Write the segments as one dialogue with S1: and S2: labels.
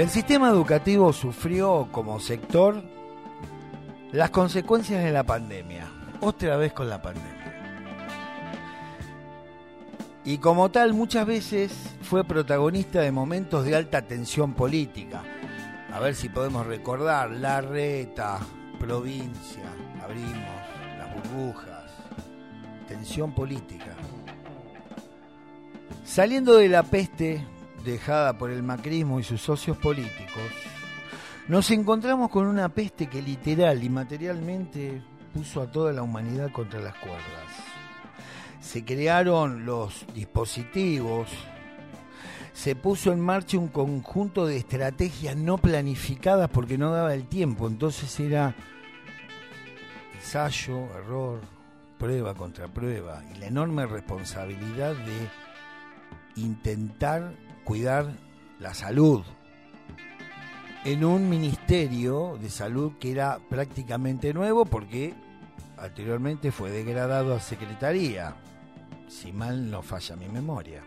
S1: El sistema educativo sufrió como sector las consecuencias de la pandemia. Otra vez con la pandemia. Y como tal, muchas veces fue protagonista de momentos de alta tensión política. A ver si podemos recordar la reta, provincia, abrimos las burbujas, tensión política. Saliendo de la peste dejada por el macrismo y sus socios políticos, nos encontramos con una peste que literal y materialmente puso a toda la humanidad contra las cuerdas. Se crearon los dispositivos, se puso en marcha un conjunto de estrategias no planificadas porque no daba el tiempo, entonces era ensayo, error, prueba contra prueba y la enorme responsabilidad de intentar cuidar la salud en un ministerio de salud que era prácticamente nuevo porque anteriormente fue degradado a secretaría, si mal no falla mi memoria.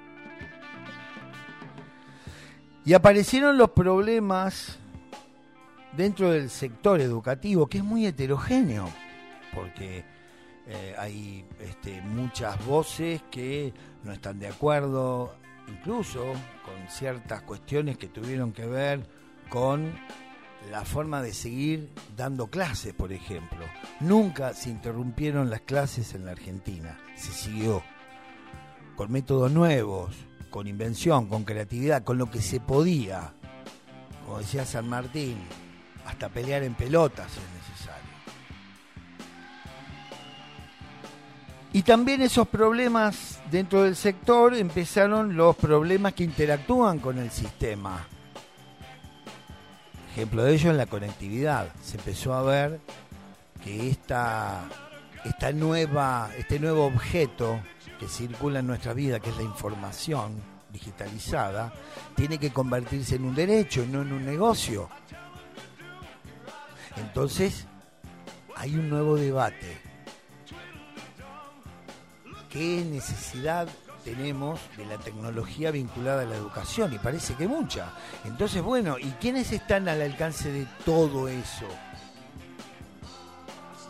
S1: Y aparecieron los problemas dentro del sector educativo, que es muy heterogéneo, porque eh, hay este, muchas voces que no están de acuerdo, incluso con ciertas cuestiones que tuvieron que ver con la forma de seguir dando clases, por ejemplo. Nunca se interrumpieron las clases en la Argentina, se siguió con métodos nuevos, con invención, con creatividad, con lo que se podía. Como decía San Martín, hasta pelear en pelotas Y también esos problemas dentro del sector empezaron los problemas que interactúan con el sistema. Ejemplo de ello es la conectividad. Se empezó a ver que esta, esta nueva, este nuevo objeto que circula en nuestra vida, que es la información digitalizada, tiene que convertirse en un derecho no en un negocio. Entonces, hay un nuevo debate qué necesidad tenemos de la tecnología vinculada a la educación y parece que mucha. Entonces, bueno, ¿y quiénes están al alcance de todo eso?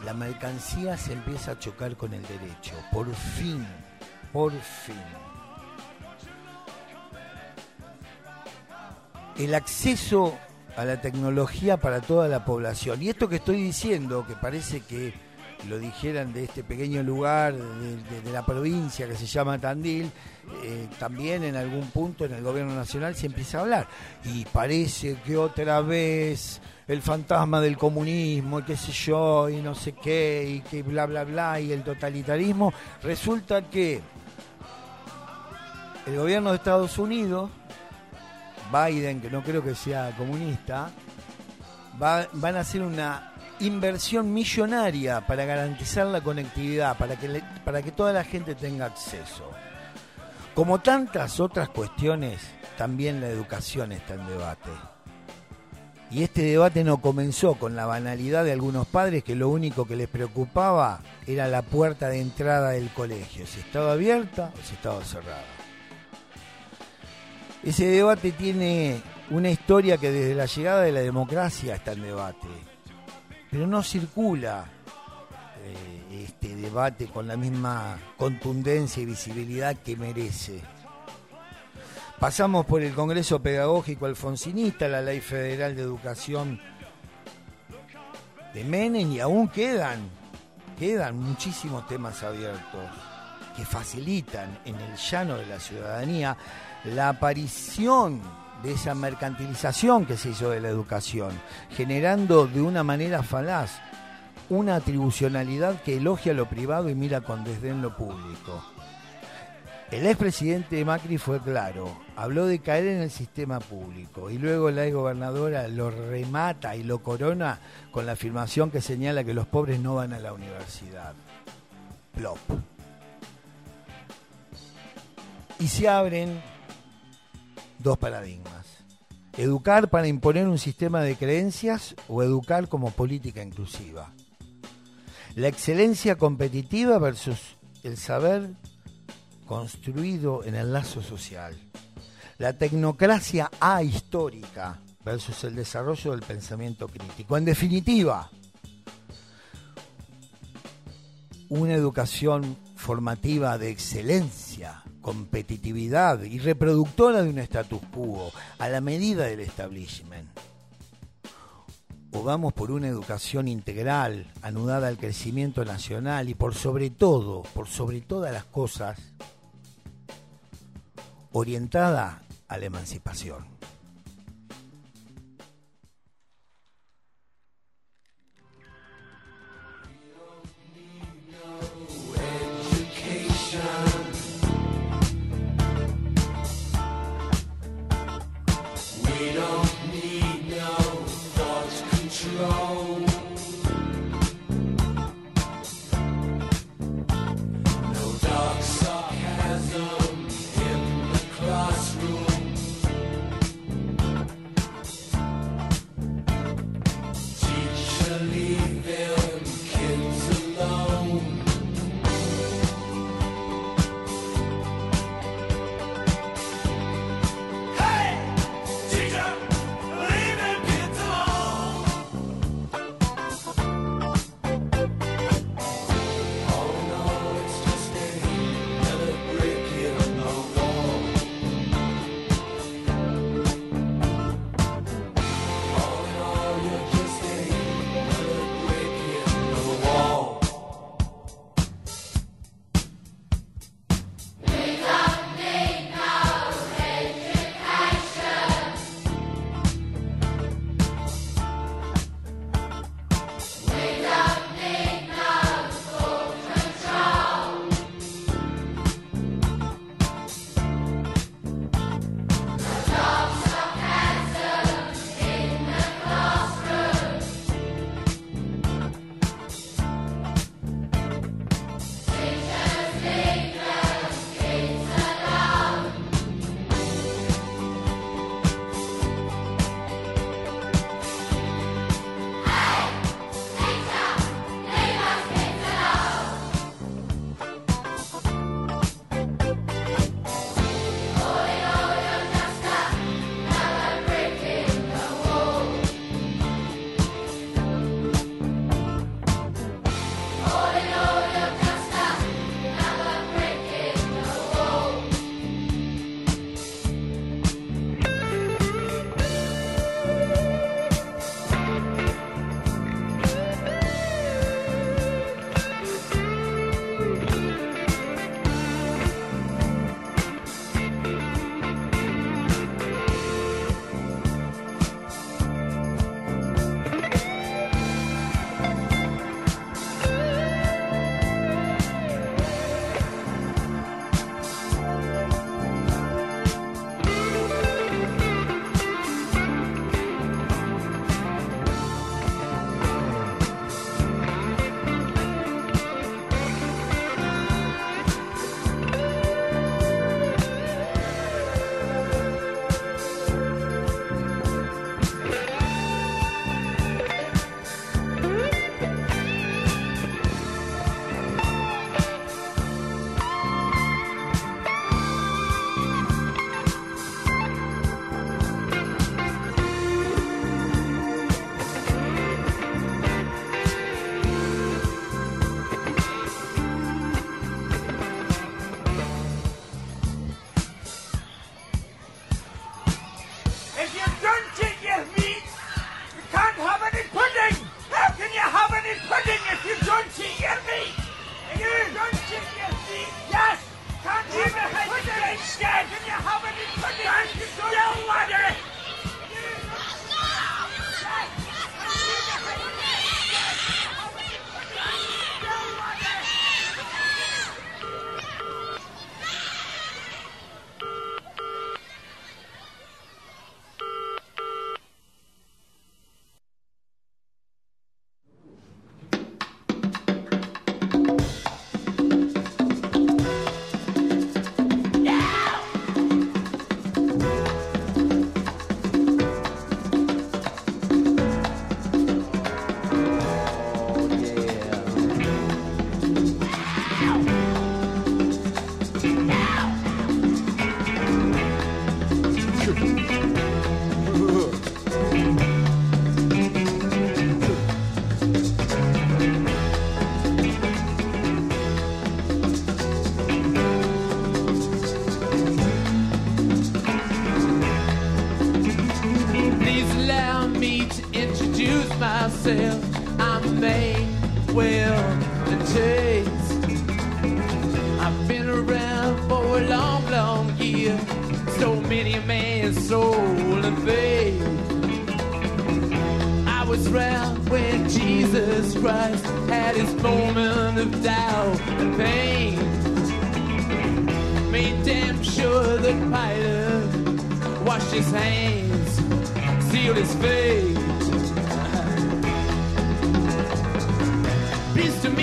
S1: La mercancía se empieza a chocar con el derecho, por fin, por fin. El acceso a la tecnología para toda la población. Y esto que estoy diciendo, que parece que lo dijeran de este pequeño lugar de, la provincia que se llama Tandil, eh, también en algún punto en el gobierno nacional se empieza a hablar. Y parece que otra vez el fantasma del comunismo y qué sé yo, y no sé qué, y que bla, bla, bla, y el totalitarismo, resulta que el gobierno de Estados Unidos, Biden, que no creo que sea comunista, va, van a hacer una inversión millonaria para garantizar la conectividad, para que, para que toda la gente tenga acceso. Como tantas otras cuestiones, también la educación está en debate. Y este debate no comenzó con la banalidad de algunos padres que lo único que les preocupaba era la puerta de entrada del colegio, si estaba abierta o si estaba cerrada. Ese debate tiene una historia que desde la llegada de la democracia está en debate pero no circula eh, este debate con la misma contundencia y visibilidad que merece. Pasamos por el Congreso Pedagógico Alfonsinista, la Ley Federal de Educación de Menem y aún quedan, quedan muchísimos temas abiertos que facilitan en el llano de la ciudadanía la aparición de esa mercantilización que se hizo de la educación, generando de una manera falaz una atribucionalidad que elogia lo privado y mira con desdén lo público. El expresidente Macri fue claro, habló de caer en el sistema público y luego la gobernadora lo remata y lo corona con la afirmación que señala que los pobres no van a la universidad. Plop. Y se abren dos paradigmas. Educar para imponer un sistema de creencias o educar como política inclusiva. La excelencia competitiva versus el saber construido en el lazo social. La tecnocracia ahistórica versus el desarrollo del pensamiento crítico. En definitiva, una educación formativa de excelencia, competitividad y reproductora de un status quo a la medida del establishment. O vamos por una educación integral, anudada al crecimiento nacional y por sobre todo, por sobre todas las cosas, orientada a la emancipación.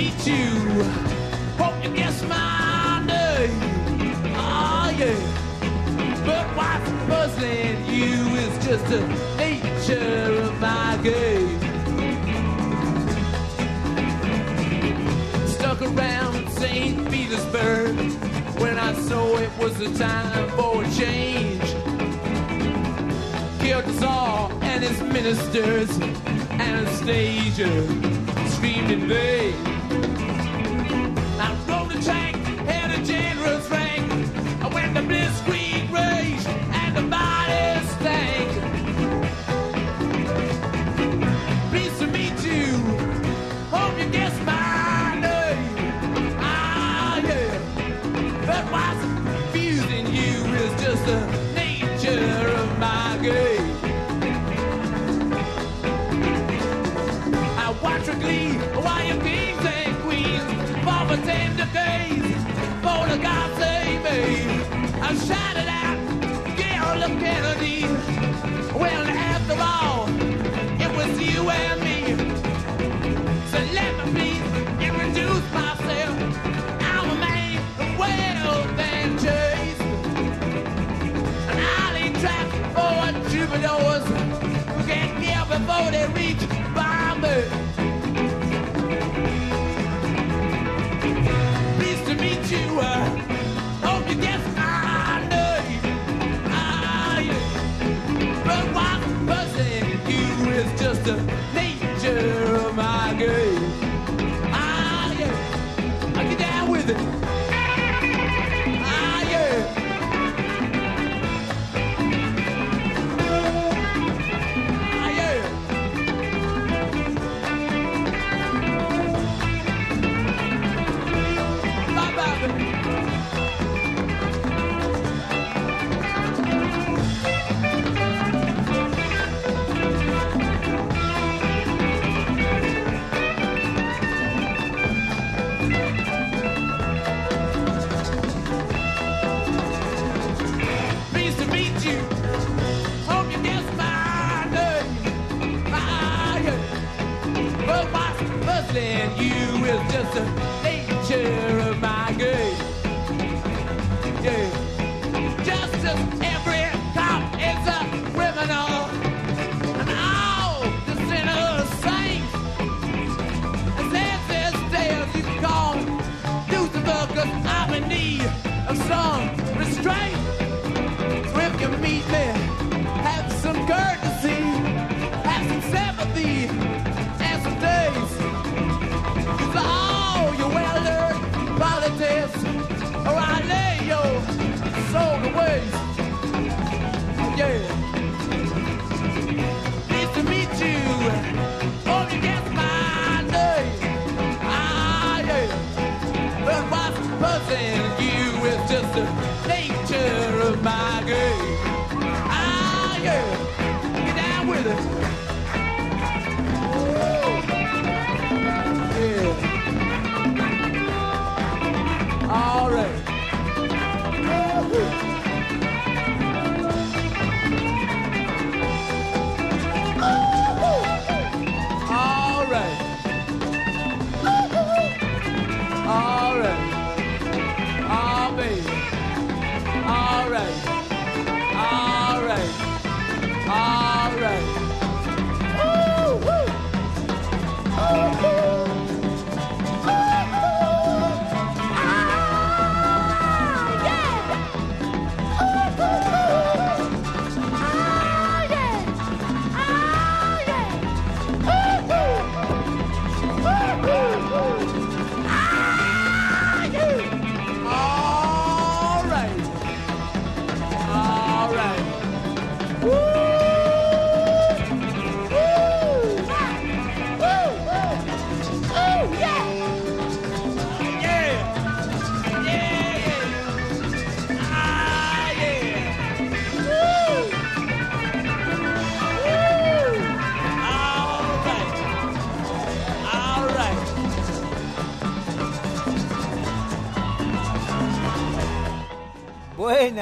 S2: meet you. Hope you guess my name. Oh yeah. But what's puzzling you is just the nature of my game. Stuck around St. Petersburg when I saw it was the time for a change. Killed the Tsar and his ministers. Anastasia screamed in vain. shouted out, Gail Kennedy. Well,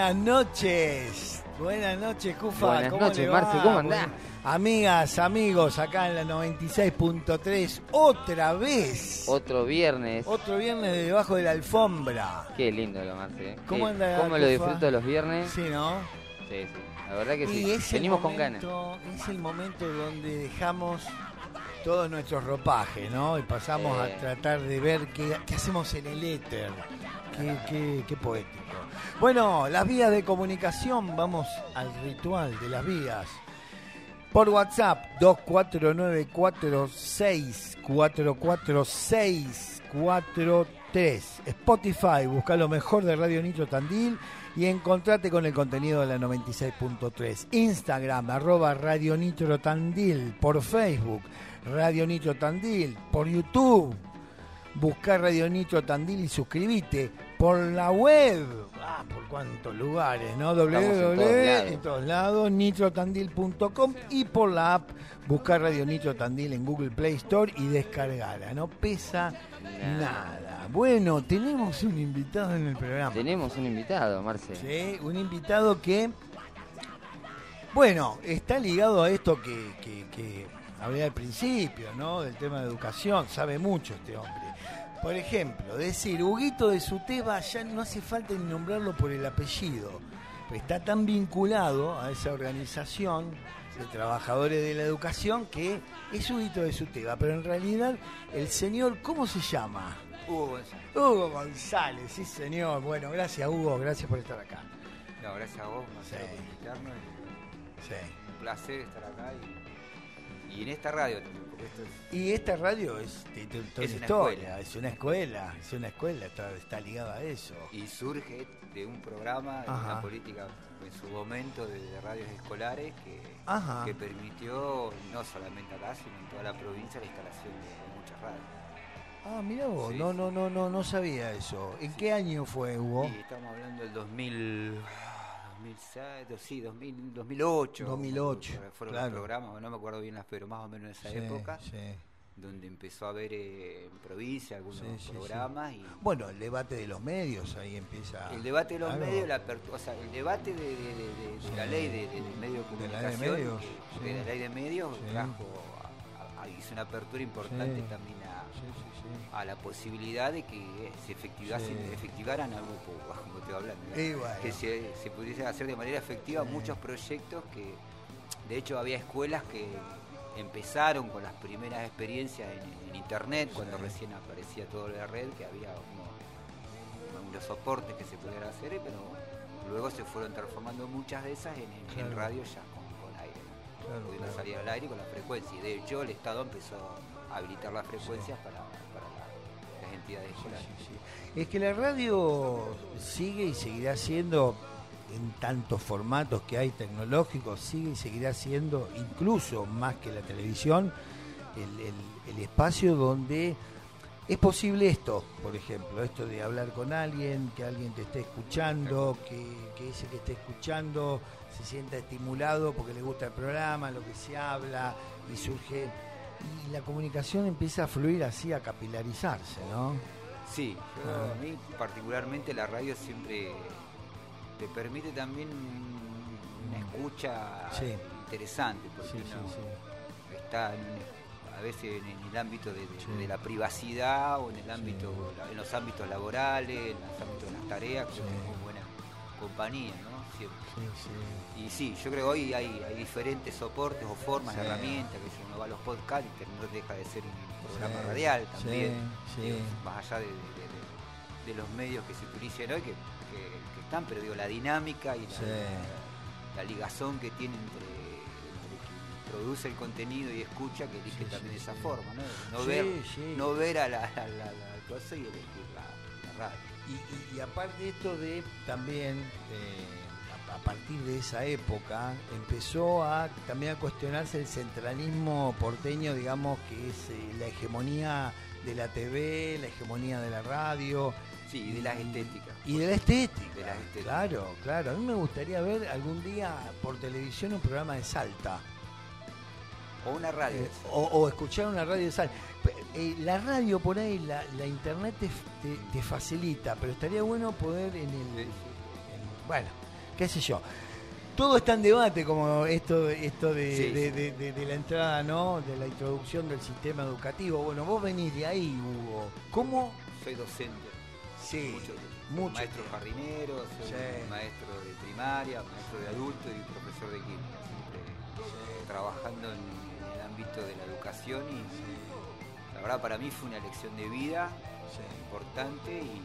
S1: Buenas noches. Buenas noches, Cufa.
S3: Buenas
S1: ¿Cómo
S3: noches? Marce, ¿cómo andás?
S1: Amigas, amigos, acá en la 96.3, otra vez.
S3: Otro viernes.
S1: Otro viernes de debajo de la alfombra.
S3: Qué lindo lo Marce. ¿eh?
S1: ¿Cómo anda,
S3: ¿Cómo lo disfruto los viernes?
S1: Sí, ¿no?
S3: Sí, sí. La verdad que sí. Venimos con ganas.
S1: Es el momento donde dejamos todos nuestros ropajes, ¿no? Y pasamos
S3: Eh.
S1: a tratar de ver qué, qué hacemos en el éter. Qué, qué- qué poético. Bueno, las vías de comunicación, vamos al ritual de las vías. Por WhatsApp, 2494644643. Spotify, busca lo mejor de Radio Nitro Tandil y encontrate con el contenido de la 96.3. Instagram, arroba Radio Nitro Tandil. Por Facebook, Radio Nitro Tandil. Por YouTube, buscar Radio Nitro Tandil y suscribite. Por la web, ah, por cuántos lugares, ¿no?
S3: en todos
S1: www
S3: lados.
S1: en todos lados, nitrotandil.com y por la app buscar Radio Nitro Tandil en Google Play Store y descargala, no pesa
S3: Nada.
S1: nada. Bueno, tenemos un invitado en el programa.
S3: Tenemos un invitado, Marce.
S1: Sí, un invitado que, bueno, está ligado a esto que, que, que hablé al principio, ¿no? Del tema de educación, sabe mucho este hombre. Por ejemplo, decir Huguito de Suteba ya no hace falta ni nombrarlo por el apellido. Está tan vinculado a esa organización de trabajadores de la educación que es Huguito de Suteba, pero en realidad el señor, ¿cómo se llama?
S4: Hugo González.
S1: Hugo González, sí señor. Bueno, gracias Hugo, gracias por estar acá.
S4: No, gracias a vos, Marcelo,
S1: Sí.
S4: por invitarnos.
S1: Sí.
S4: y Un placer estar acá y, y en esta radio esto es.
S1: Y esta radio es, toda
S4: Es
S1: una historia,
S4: escuela.
S1: es una escuela, es una escuela, está, está ligada a eso.
S4: Y surge de un programa, de una política en su momento de, de radios escolares que,
S1: Ajá.
S4: que permitió, no solamente acá, sino en toda la provincia, la instalación de, muchas radios.
S1: Ah, mira vos,
S4: Sí,
S1: no,
S4: sí.
S1: no, no, no, no sabía eso. ¿En qué año fue, Hugo?
S4: Y estamos hablando del 2000. Ah, 2006, do- sí, 2000, 2008.
S1: 2008,
S4: Fueron-
S1: claro.
S4: los programas, no me acuerdo bien las, pero más o menos en esa
S1: Sí,
S4: época.
S1: sí.
S4: donde empezó a haber eh, en provincia algunos
S1: Sí,
S4: programas y
S1: Bueno, el debate de los medios ahí empieza.
S4: el debate de los
S1: Claro.
S4: medios, la apertu- o sea, el debate de, de- de- de- la ley de, de- de medio de
S1: la ley de
S4: comunicación,
S1: medios,
S4: de la ley de medios trajo, hizo una apertura importante
S1: Sí.
S4: también a,
S1: Sí, sí, sí.
S4: a la posibilidad de que se efectivasen, efectivaran algo, como te hablando,
S1: bueno.
S4: que se, se pudiesen hacer de manera efectiva
S1: Sí.
S4: muchos proyectos que, de hecho, había escuelas que empezaron con las primeras experiencias en, en internet, cuando recién aparecía toda la red, que había unos, unos soportes que se pudieran hacer, pero luego se fueron transformando muchas de esas en, en- en
S1: Claro.
S4: radio ya
S1: Claro,
S4: pudiendo
S1: claro.
S4: salir al aire con la frecuencia. Y de hecho, el Estado empezó a habilitar las frecuencias para, para la- las entidades escolares.
S1: Sí. Es que la radio sigue y seguirá siendo, en tantos formatos que hay tecnológicos, sigue y seguirá siendo, incluso más que la televisión, el, el- el espacio donde es posible esto, por ejemplo, esto de hablar con alguien, que alguien te esté escuchando, que, que ese que esté escuchando se sienta estimulado porque le gusta el programa, lo que se habla, y surge... Y la comunicación empieza a fluir así, a capilarizarse, ¿no?
S4: Sí, yo,
S1: Ah.
S4: a mí particularmente la radio siempre te permite también una escucha
S1: Sí.
S4: interesante, porque
S1: Sí, sí.
S4: está en un- a veces en, el ámbito de, de-
S1: Sí.
S4: de la privacidad o en el ámbito, en los ámbitos laborales, en los ámbitos de las tareas, creo que es muy buena compañía, ¿no? Siempre. Y sí, yo creo que hoy hay, hay diferentes soportes o formas,
S1: Sí.
S4: herramientas, que si uno va a los podcasts, que no deja de ser un programa radial también, digo, más allá de, de- de- de los medios que se utilizan hoy, que, que- que están, pero digo, la dinámica y la, la ligazón que tiene entre, entre quien produce el contenido y escucha, que elige
S1: Sí,
S4: también
S1: sí,
S4: de esa
S1: sí.
S4: forma, ¿no? No, ver, no ver a la, a la- la cosa y elegir la, la radio.
S1: Y, y- y aparte esto de también, eh, a, a partir de esa época, empezó a también a cuestionarse el centralismo porteño, digamos, que es eh, la hegemonía de la TV, la hegemonía de la radio.
S4: Sí, y de las estéticas.
S1: Y de la estética.
S4: De las estéticas.
S1: Claro, claro. A mí me gustaría ver algún día por televisión un programa de Salta.
S4: O una radio.
S1: Eh, o, o escuchar una radio de sal. Eh, la radio por ahí, la, la internet te, te- te facilita, pero estaría bueno poder en el, en- bueno, qué sé yo. Todo está en debate, como esto, esto de,
S4: Sí,
S1: de-
S4: sí.
S1: de- de- de la entrada, ¿no? De la introducción del sistema educativo. Bueno, vos venís de ahí, Hugo. ¿Cómo?
S4: Soy docente.
S1: Sí,
S4: mucho,
S1: mucho
S4: maestro jardinero, soy
S1: Sí.
S4: maestro de primaria, maestro de adulto y profesor de química. Siempre trabajando en, de la educación y la verdad para mí fue una lección de vida importante y,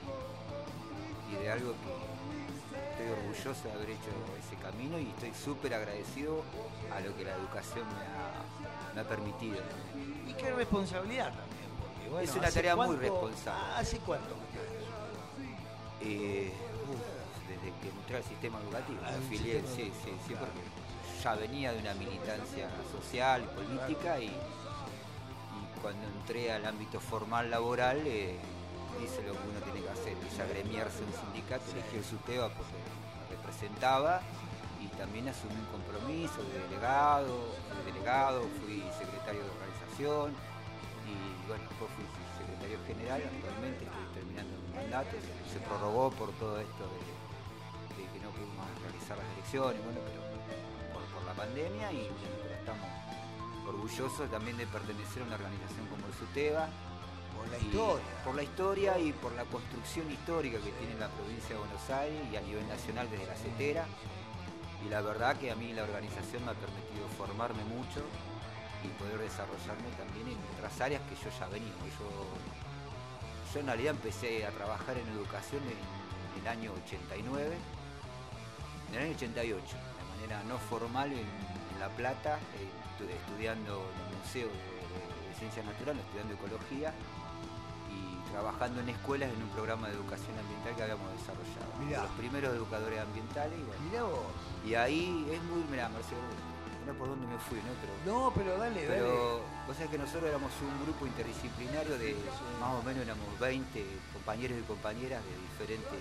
S4: y de algo que estoy orgulloso de haber hecho ese camino y estoy súper agradecido a lo que la educación me ha, me ha permitido.
S1: Y qué responsabilidad también. Porque, bueno,
S4: Es una
S1: ¿hace
S4: tarea muy responsable.
S1: ¿Hace cuánto?
S4: Eh, uf, desde que entré al sistema educativo,
S1: Ah,
S4: afilié, sí, sí, sí, porque ya venía de una militancia social y política y, y cuando entré al ámbito formal laboral eh, hice lo que uno tiene que hacer, es agremiarse a un sindicato, elegí el SUTEBA porque me representaba y también asumí un compromiso de delegado, fui delegado, fui secretario de organización y bueno, después fui secretario general, actualmente estoy terminando mi mandato, se, se prorrogó por todo esto de, de que no pudimos realizar las elecciones, bueno, pero la pandemia y bueno, estamos orgullosos también de pertenecer a una organización como el SUTEBA.
S1: Por la historia.
S4: Por la historia y por la construcción histórica que tiene la provincia de Buenos Aires y a nivel nacional desde la CETERA. Y la verdad que a mí la organización me ha permitido formarme mucho y poder desarrollarme también en otras áreas que yo ya venía. Yo, yo en realidad empecé a trabajar en educación en, en el año 89, en el año 88, de manera no formal en, en La Plata, eh, estu- estudiando en el Museo de, de- de Ciencias Naturales, estudiando ecología y trabajando en escuelas en un programa de educación ambiental que habíamos desarrollado.
S1: Mirá.
S4: Los primeros educadores ambientales y bueno,
S1: Mirá vos.
S4: y ahí es muy, mirá, Marcelo, no por dónde me fui, ¿no? Pero,
S1: No, pero dale, dale.
S4: pero vos sabés que nosotros éramos un grupo interdisciplinario de más o menos éramos 20 compañeros y compañeras de diferentes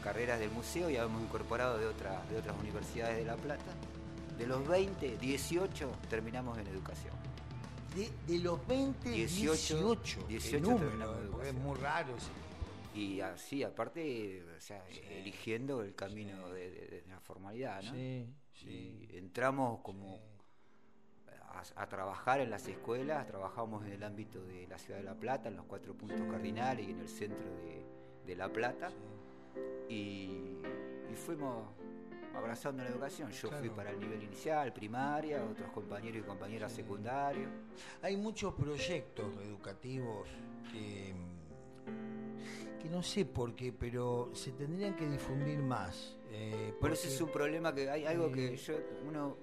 S4: carreras del museo y habíamos incorporado de otras, de otras universidades de La Plata. De los 20, 18 terminamos en educación.
S1: De, de los 20, 18.
S4: 18,
S1: 18
S4: 18
S1: el número,
S4: terminamos
S1: eh, porque es
S4: educación.
S1: muy raro ese.
S4: Y así, aparte, o sea, eligiendo el camino de, de- de la formalidad, ¿no?
S1: Sí, sí.
S4: Y entramos como a, a trabajar en las escuelas, trabajamos en el ámbito de la ciudad de La Plata, en los cuatro puntos cardinales y en el centro de, de La Plata, y, y fuimos abrazando la educación. Yo fui para el nivel inicial, primaria, otros compañeros y compañeras secundarios.
S1: Hay muchos proyectos educativos que, que no sé por qué, pero se tendrían que difundir más. eh,
S4: Bueno, ese es un problema que hay algo que yo, uno,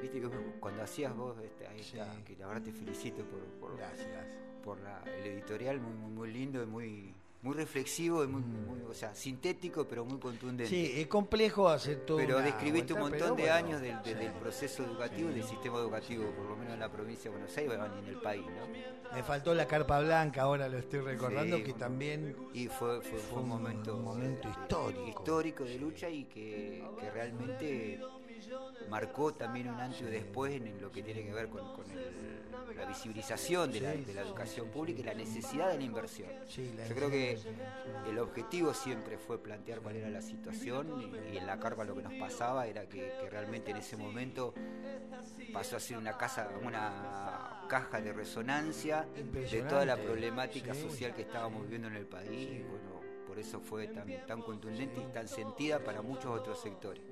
S4: viste que cuando hacías vos, este, ahí
S1: Sí.
S4: está, que la verdad te felicito por, por,
S1: Gracias.
S4: por la- el editorial muy, muy, muy lindo y muy, muy reflexivo y muy, muy- o sea, sintético pero muy contundente.
S1: Mm. Sí, es complejo hacer todo.
S4: pero describiste un montón
S1: pero
S4: de
S1: bueno,
S4: años del, del-
S1: sí.
S4: del proceso educativo y del sistema educativo, por lo menos en la provincia de Buenos Aires bueno, y en el país, ¿no?
S1: Me faltó la carpa blanca, ahora lo estoy recordando,
S4: Sí,
S1: que también
S4: Y fue, fue, fue un momento,
S1: un momento
S4: eh,
S1: histórico.
S4: histórico de lucha y que, que realmente marcó también un antes y después en lo que tiene que ver con, con el- la visibilización de la, de educación pública y la necesidad de la inversión. Yo creo que el objetivo siempre fue plantear cuál era la situación y, y en la carpa lo que nos pasaba era que, que realmente en ese momento pasó a ser una casa, una caja de resonancia de toda la problemática
S1: Sí,
S4: social que estábamos viviendo en el país. bueno, por eso fue tan, tan contundente y tan sentida para muchos otros sectores,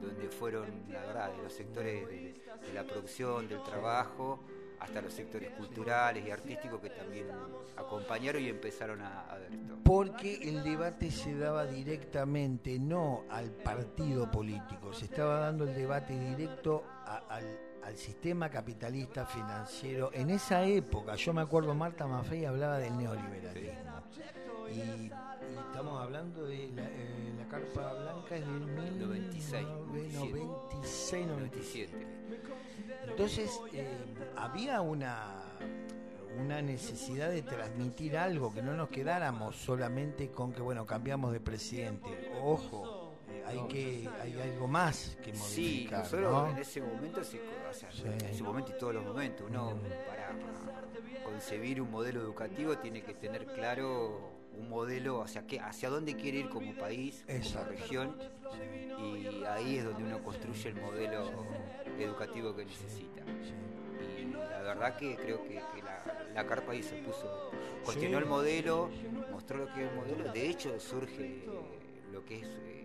S4: donde fueron, la verdad, de los sectores de, de la producción, del trabajo, hasta los sectores culturales y artísticos que también acompañaron y empezaron a, a ver esto.
S1: Porque el debate se daba directamente, no al partido político, se estaba dando el debate directo a- al, al sistema capitalista financiero. En esa época, yo me acuerdo, Marta Maffei hablaba del neoliberalismo. Y estamos hablando de la, eh, la carpa blanca es del
S4: 96,
S1: 96, 97.
S4: 97.
S1: Entonces, eh, había una, una necesidad de transmitir algo, que no nos quedáramos solamente con que, bueno, cambiamos de presidente. Ojo, eh, hay, que, hay algo más que
S4: Sí,
S1: modificar.
S4: nosotros
S1: ¿no?
S4: en ese momento, sí, o sea,
S1: Sí.
S4: en ese momento y todos los momentos, uno
S1: Mm.
S4: para concebir un modelo educativo tiene que tener claro un modelo, sea, que, hacia dónde quiere ir como país, como
S1: Exacto.
S4: región, y ahí es donde uno construye el modelo educativo que necesita. Y la verdad que creo que, que la, la carpa ahí se puso, cuestionó
S1: Sí.
S4: el modelo, mostró lo que es el modelo, de hecho surge lo que es eh,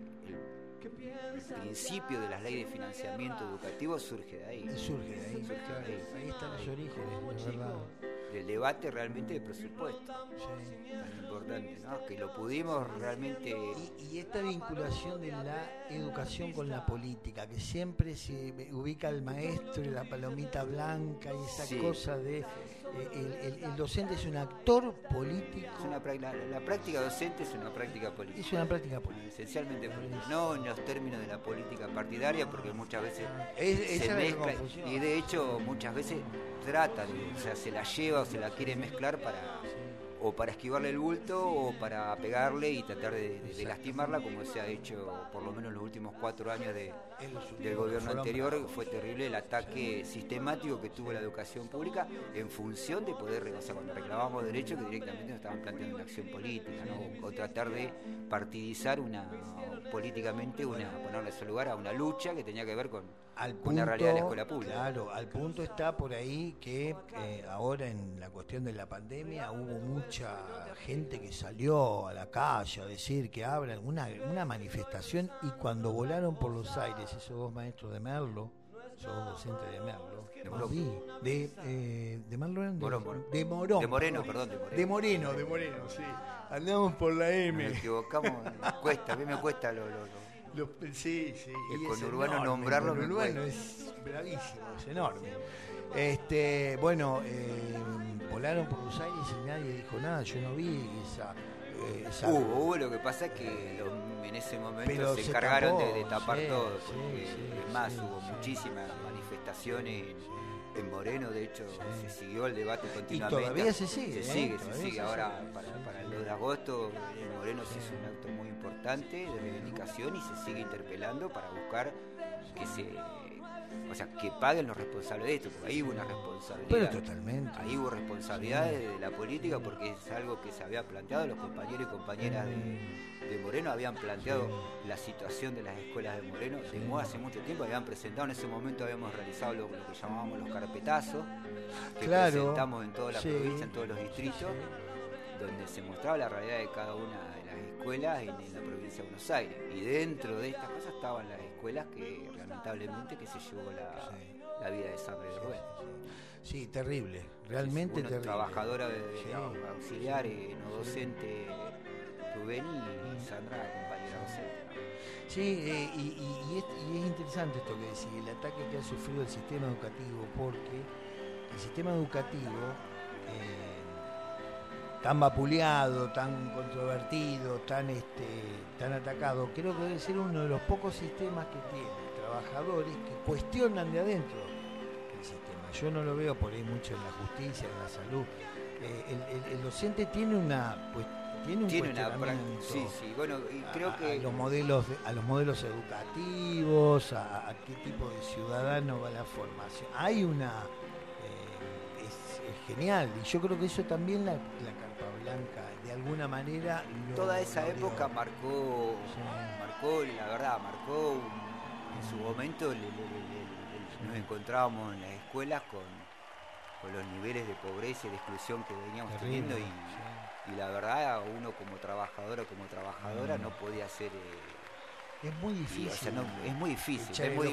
S4: el, el principio de las leyes de financiamiento educativo surge de ahí.
S1: Surge de ahí,
S4: Surge de ahí.
S1: Ahí están los orígenes, de verdad.
S4: del debate realmente de presupuesto,
S1: Sí.
S4: tan importante, ¿no? Que lo pudimos realmente...
S1: Y, y esta vinculación de la educación con la política, que siempre se ubica al maestro y la palomita blanca y esa
S4: Sí.
S1: cosa de el, el- el docente es un actor político,
S4: Es una, la, la práctica docente es una práctica política.
S1: es una práctica política.
S4: Esencialmente política. No en los términos de la política partidaria, porque muchas veces
S1: Es-
S4: se mezcla y de hecho muchas veces tratan, o sea, se la lleva o se la quiere mezclar para o para esquivarle el bulto o para pegarle y tratar de, de- de lastimarla como se ha hecho por lo menos los últimos cuatro años de,
S1: En
S4: del gobierno anterior fue terrible el ataque sistemático que tuvo la educación pública en función de poder, o sea, cuando reclamábamos derechos que directamente nos estaban planteando una acción política, ¿no? o tratar de partidizar una políticamente una ponerle ese lugar a una lucha que tenía que ver con,
S1: al
S4: con
S1: punto,
S4: la realidad de la escuela pública.
S1: Claro, al punto está por ahí que eh, ahora en la cuestión de la pandemia hubo mucha gente que salió a la calle a decir que abran una, una manifestación y cuando volaron por los aires esos dos maestros de Merlo, esos dos docentes de Merlo,
S4: De Morón.
S1: eh, de Merlo eran de,
S4: Morón, Morón.
S1: de Morón,
S4: De Moreno, perdón, de Moreno.
S1: de Moreno, de Moreno, sí, andamos por la
S4: Nos
S1: M.
S4: equivocamos, cuesta, a mí me cuesta lo, lo- lo-
S1: Los- sí, sí.
S4: El conurbano nombrarlo
S1: El conurbano es bravísimo, es enorme. Este, bueno, eh, volaron por los aires y nadie dijo nada. Yo no vi esa. Eh,
S4: Hubo, hubo, lo que pasa es que los- en ese momento
S1: Pero
S4: se
S1: se
S4: encargaron de,
S1: tapó,
S4: de tapar
S1: sí,
S4: todo, porque
S1: sí,
S4: es más,
S1: sí,
S4: hubo muchísimas manifestaciones en, en Moreno, de hecho se siguió el debate continuamente.
S1: todavía se sigue,
S4: Se
S1: ¿eh?
S4: sigue, se sigue.
S1: se
S4: Ahora,
S1: sigue,
S4: para,
S1: sí,
S4: para el
S1: sí.
S4: 2 de agosto, en Moreno se hizo un acto muy importante de reivindicación y se sigue interpelando para buscar que se... O sea, que paguen los responsables de esto, porque ahí hubo una responsabilidad.
S1: Pero totalmente.
S4: Ahí hubo responsabilidades de la política porque es algo que se había planteado, los compañeros y compañeras de, de Moreno habían planteado la situación de las escuelas de Moreno de moda hace mucho tiempo, habían presentado en ese momento, habíamos realizado lo, lo que llamábamos los carpetazos, que
S1: Claro.
S4: presentamos en toda la
S1: Sí.
S4: provincia, en todos los distritos, donde se mostraba la realidad de cada una de las escuelas en, en la provincia de Buenos Aires. Y dentro de estas cosas estaban las escuelas que lamentablemente que se llevó la,
S1: Sí.
S4: la vida de Sandra y de Rubén.
S1: Sí, terrible. Realmente terrible.
S4: trabajadora de, de auxiliar, eh, no docente, Rubén y Sandra, compañera docente.
S1: Sí, eh, y, es, interesante esto que decís, el ataque que ha sufrido el sistema educativo, porque el sistema educativo, eh, tan vapuleado, tan controvertido, tan, este, tan atacado, creo que debe ser uno de los pocos sistemas que tiene trabajadores que cuestionan de adentro el sistema. Yo no lo veo por ahí mucho en la justicia, en la salud. Eh, el, docente tiene una tiene un
S4: Tiene una. Sí, sí, bueno, y
S1: a-
S4: creo
S1: a,
S4: que.
S1: los modelos de- a los modelos educativos a, a qué tipo de ciudadano va la formación hay una eh, es, es genial y yo creo que eso también la, la carpa blanca de alguna manera lo-
S4: toda esa
S1: lo dio.
S4: época marcó,
S1: Sí.
S4: marcó, la verdad, marcó un- en su momento le- le- le- le- le- nos encontrábamos en las escuelas con, con los niveles de pobreza y de exclusión que veníamos
S1: Terrible,
S4: teniendo y,
S1: sí.
S4: Y la verdad uno como trabajadora como trabajadora
S1: Mm.
S4: no podía hacer eh,
S1: es muy
S4: Y,
S1: difícil
S4: o sea, no, es muy difícil. es muy.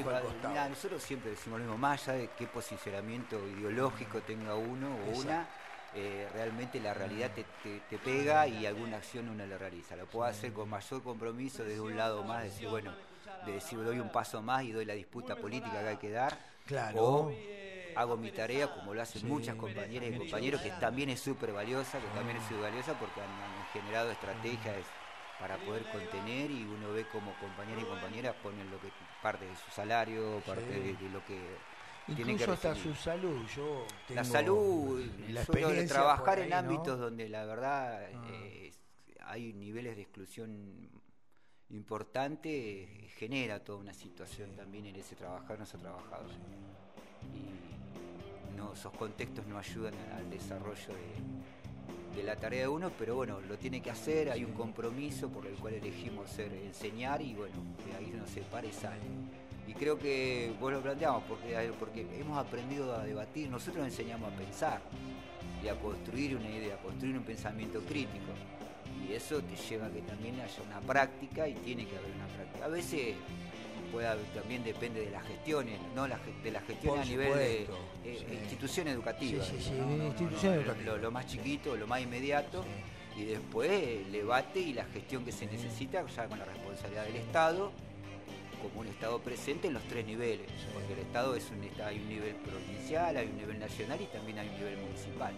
S4: Mirá, nosotros siempre decimos lo mismo, más allá de qué posicionamiento ideológico tenga uno o
S1: Exacto.
S4: una, eh, realmente la realidad te, te- te pega y alguna acción uno la realiza. Lo puedo hacer con mayor compromiso desde un lado más, decir, bueno, de decir doy un paso más y doy la disputa política que hay que dar.
S1: Claro.
S4: O hago mi tarea como lo hacen
S1: Sí.
S4: muchas compañeras y compañeros, que también es súper valiosa, que también es súper valiosa porque han, han generado estrategias para poder contener y uno ve como compañeros y compañeras ponen lo que parte de su salario, parte
S1: Sí.
S4: de, de lo que tienen que
S1: incluso hasta
S4: recibir.
S1: su salud yo
S4: La salud,
S1: la
S4: que
S1: experiencia
S4: trabajar
S1: por
S4: en
S1: ¿no?
S4: ámbitos donde la verdad
S1: Ah.
S4: eh, hay niveles de exclusión importante, eh, genera toda una situación también en ese en ese trabajador. Y esos contextos no ayudan al desarrollo de, la tarea de uno, pero bueno, lo tiene que hacer, hay un compromiso por el cual elegimos ser, enseñar y bueno, de ahí uno se para y sale. Y creo que vos lo planteamos porque, porque hemos aprendido a debatir, nosotros enseñamos a pensar y a construir una idea, a construir un pensamiento crítico. Y eso te lleva a que también haya una práctica y tiene que haber una práctica. A veces también depende de las gestiones, no la de las gestiones a nivel de eh,
S1: sí.
S4: institución educativa.
S1: Sí, sí, sí,
S4: ¿no? No, no, no,
S1: institución
S4: no,
S1: educativa.
S4: Lo, lo más chiquito, lo más inmediato, y después el debate y la gestión que se necesita ya con la responsabilidad del Estado como un Estado presente en los tres niveles, porque el Estado es un hay un nivel provincial, hay un nivel nacional y también hay un nivel municipal,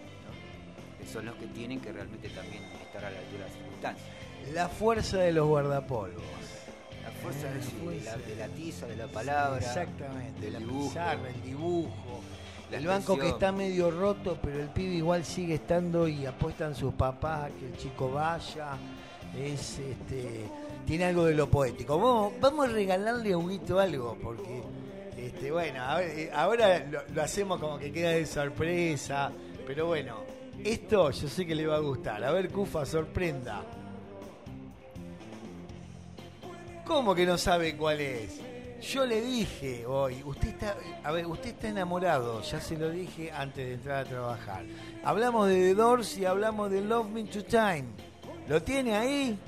S4: que son los que tienen que realmente también estar a la altura de las circunstancias.
S1: La fuerza de los guardapolvos.
S4: La fuerza
S1: Eh,
S4: de,
S1: la
S4: sí, de
S1: fuerza.
S4: la, de la tiza, de la palabra,
S1: Exactamente,
S4: del
S1: la
S4: dibujo,
S1: pizarra, el dibujo.
S4: la
S1: el banco que está medio roto, pero el pibe igual sigue estando y apuestan sus papás a que el chico vaya. Es este tiene algo de lo poético. Vamos, vamos a regalarle a Huguito algo, porque este, bueno, a ver, eh, ahora lo, lo hacemos como que queda de sorpresa, pero bueno, esto yo sé que le va a gustar. A ver, Cufa, sorprenda. ¿Cómo que no sabe cuál es? Yo le dije hoy, usted está, a ver, usted está enamorado, ya se lo dije antes de entrar a trabajar. Hablamos de The Doors y hablamos de Love Me to Time. ¿Lo tiene ahí?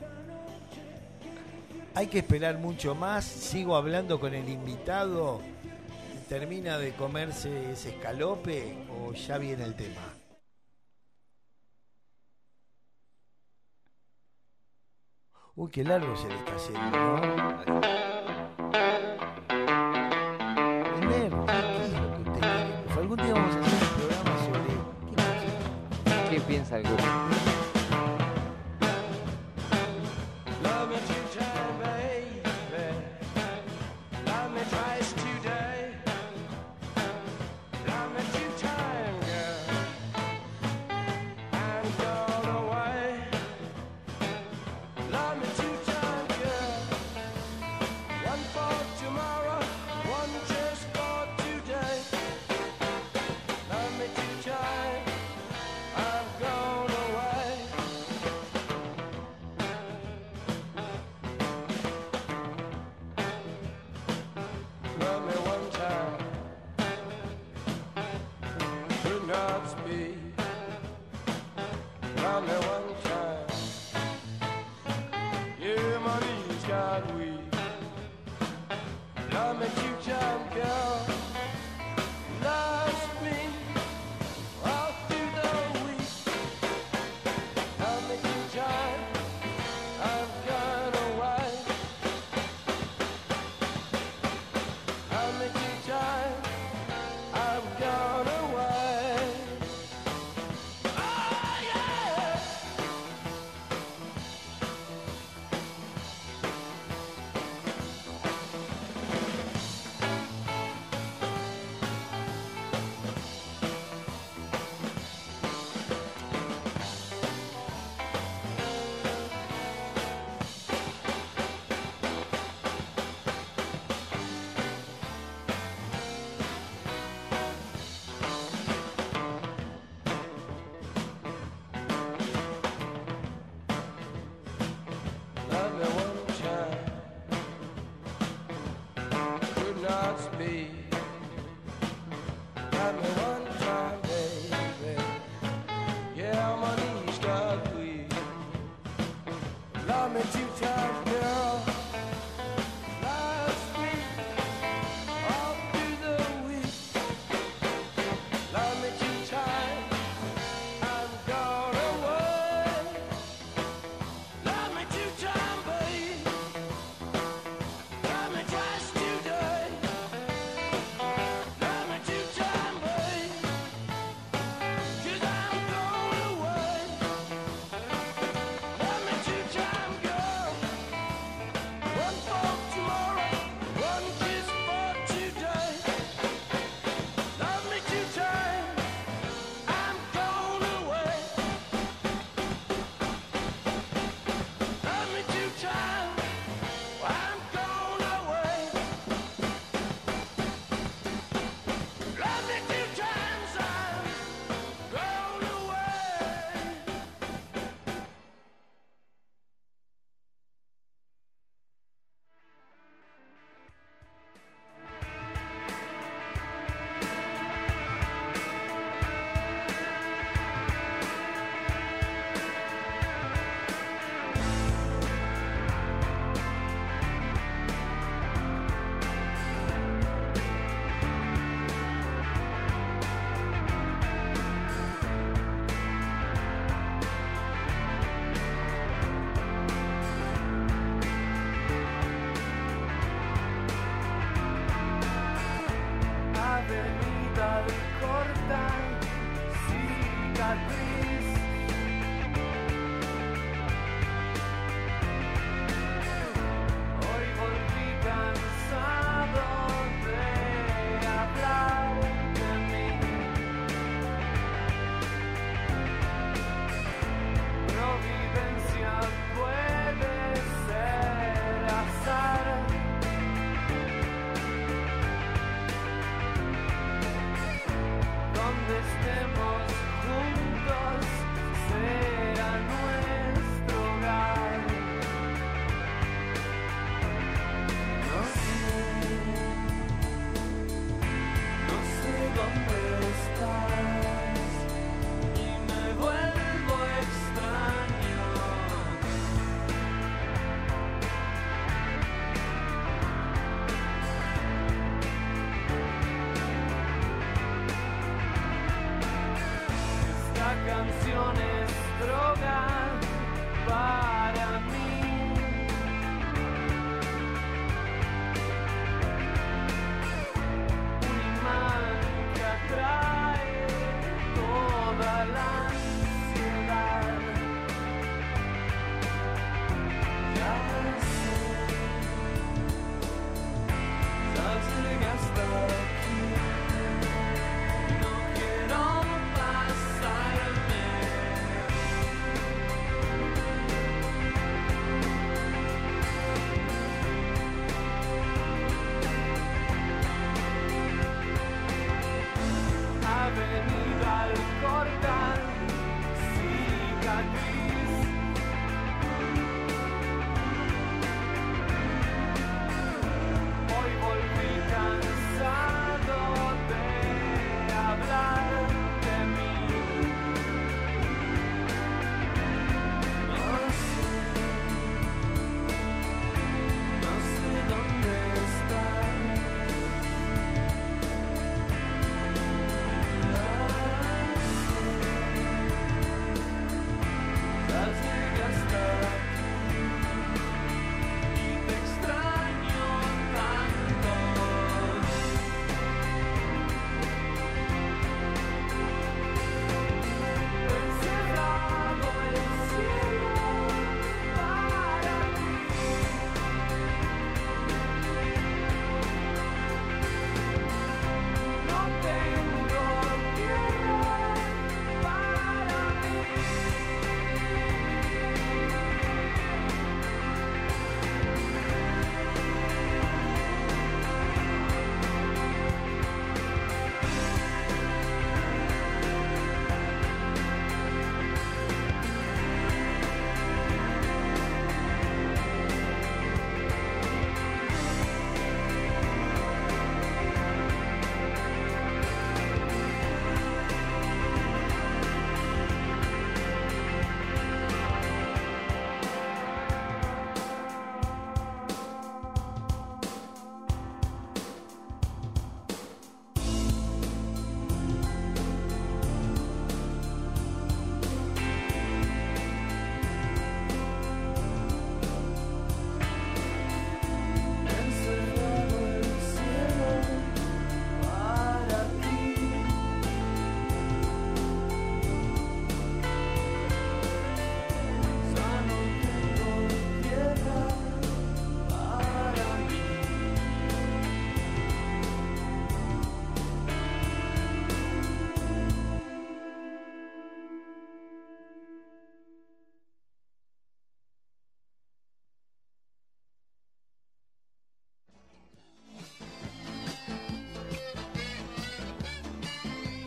S1: Hay que esperar mucho más. Sigo hablando con el invitado. ¿Termina de comerse ese escalope o ya viene el tema? Uy, qué largo se le está haciendo, ¿no? Vender, ¿qué, es lo que usted quiere? Pues algún día vamos a hacer un programa sobre qué cosa.
S3: ¿Qué piensa el grupo?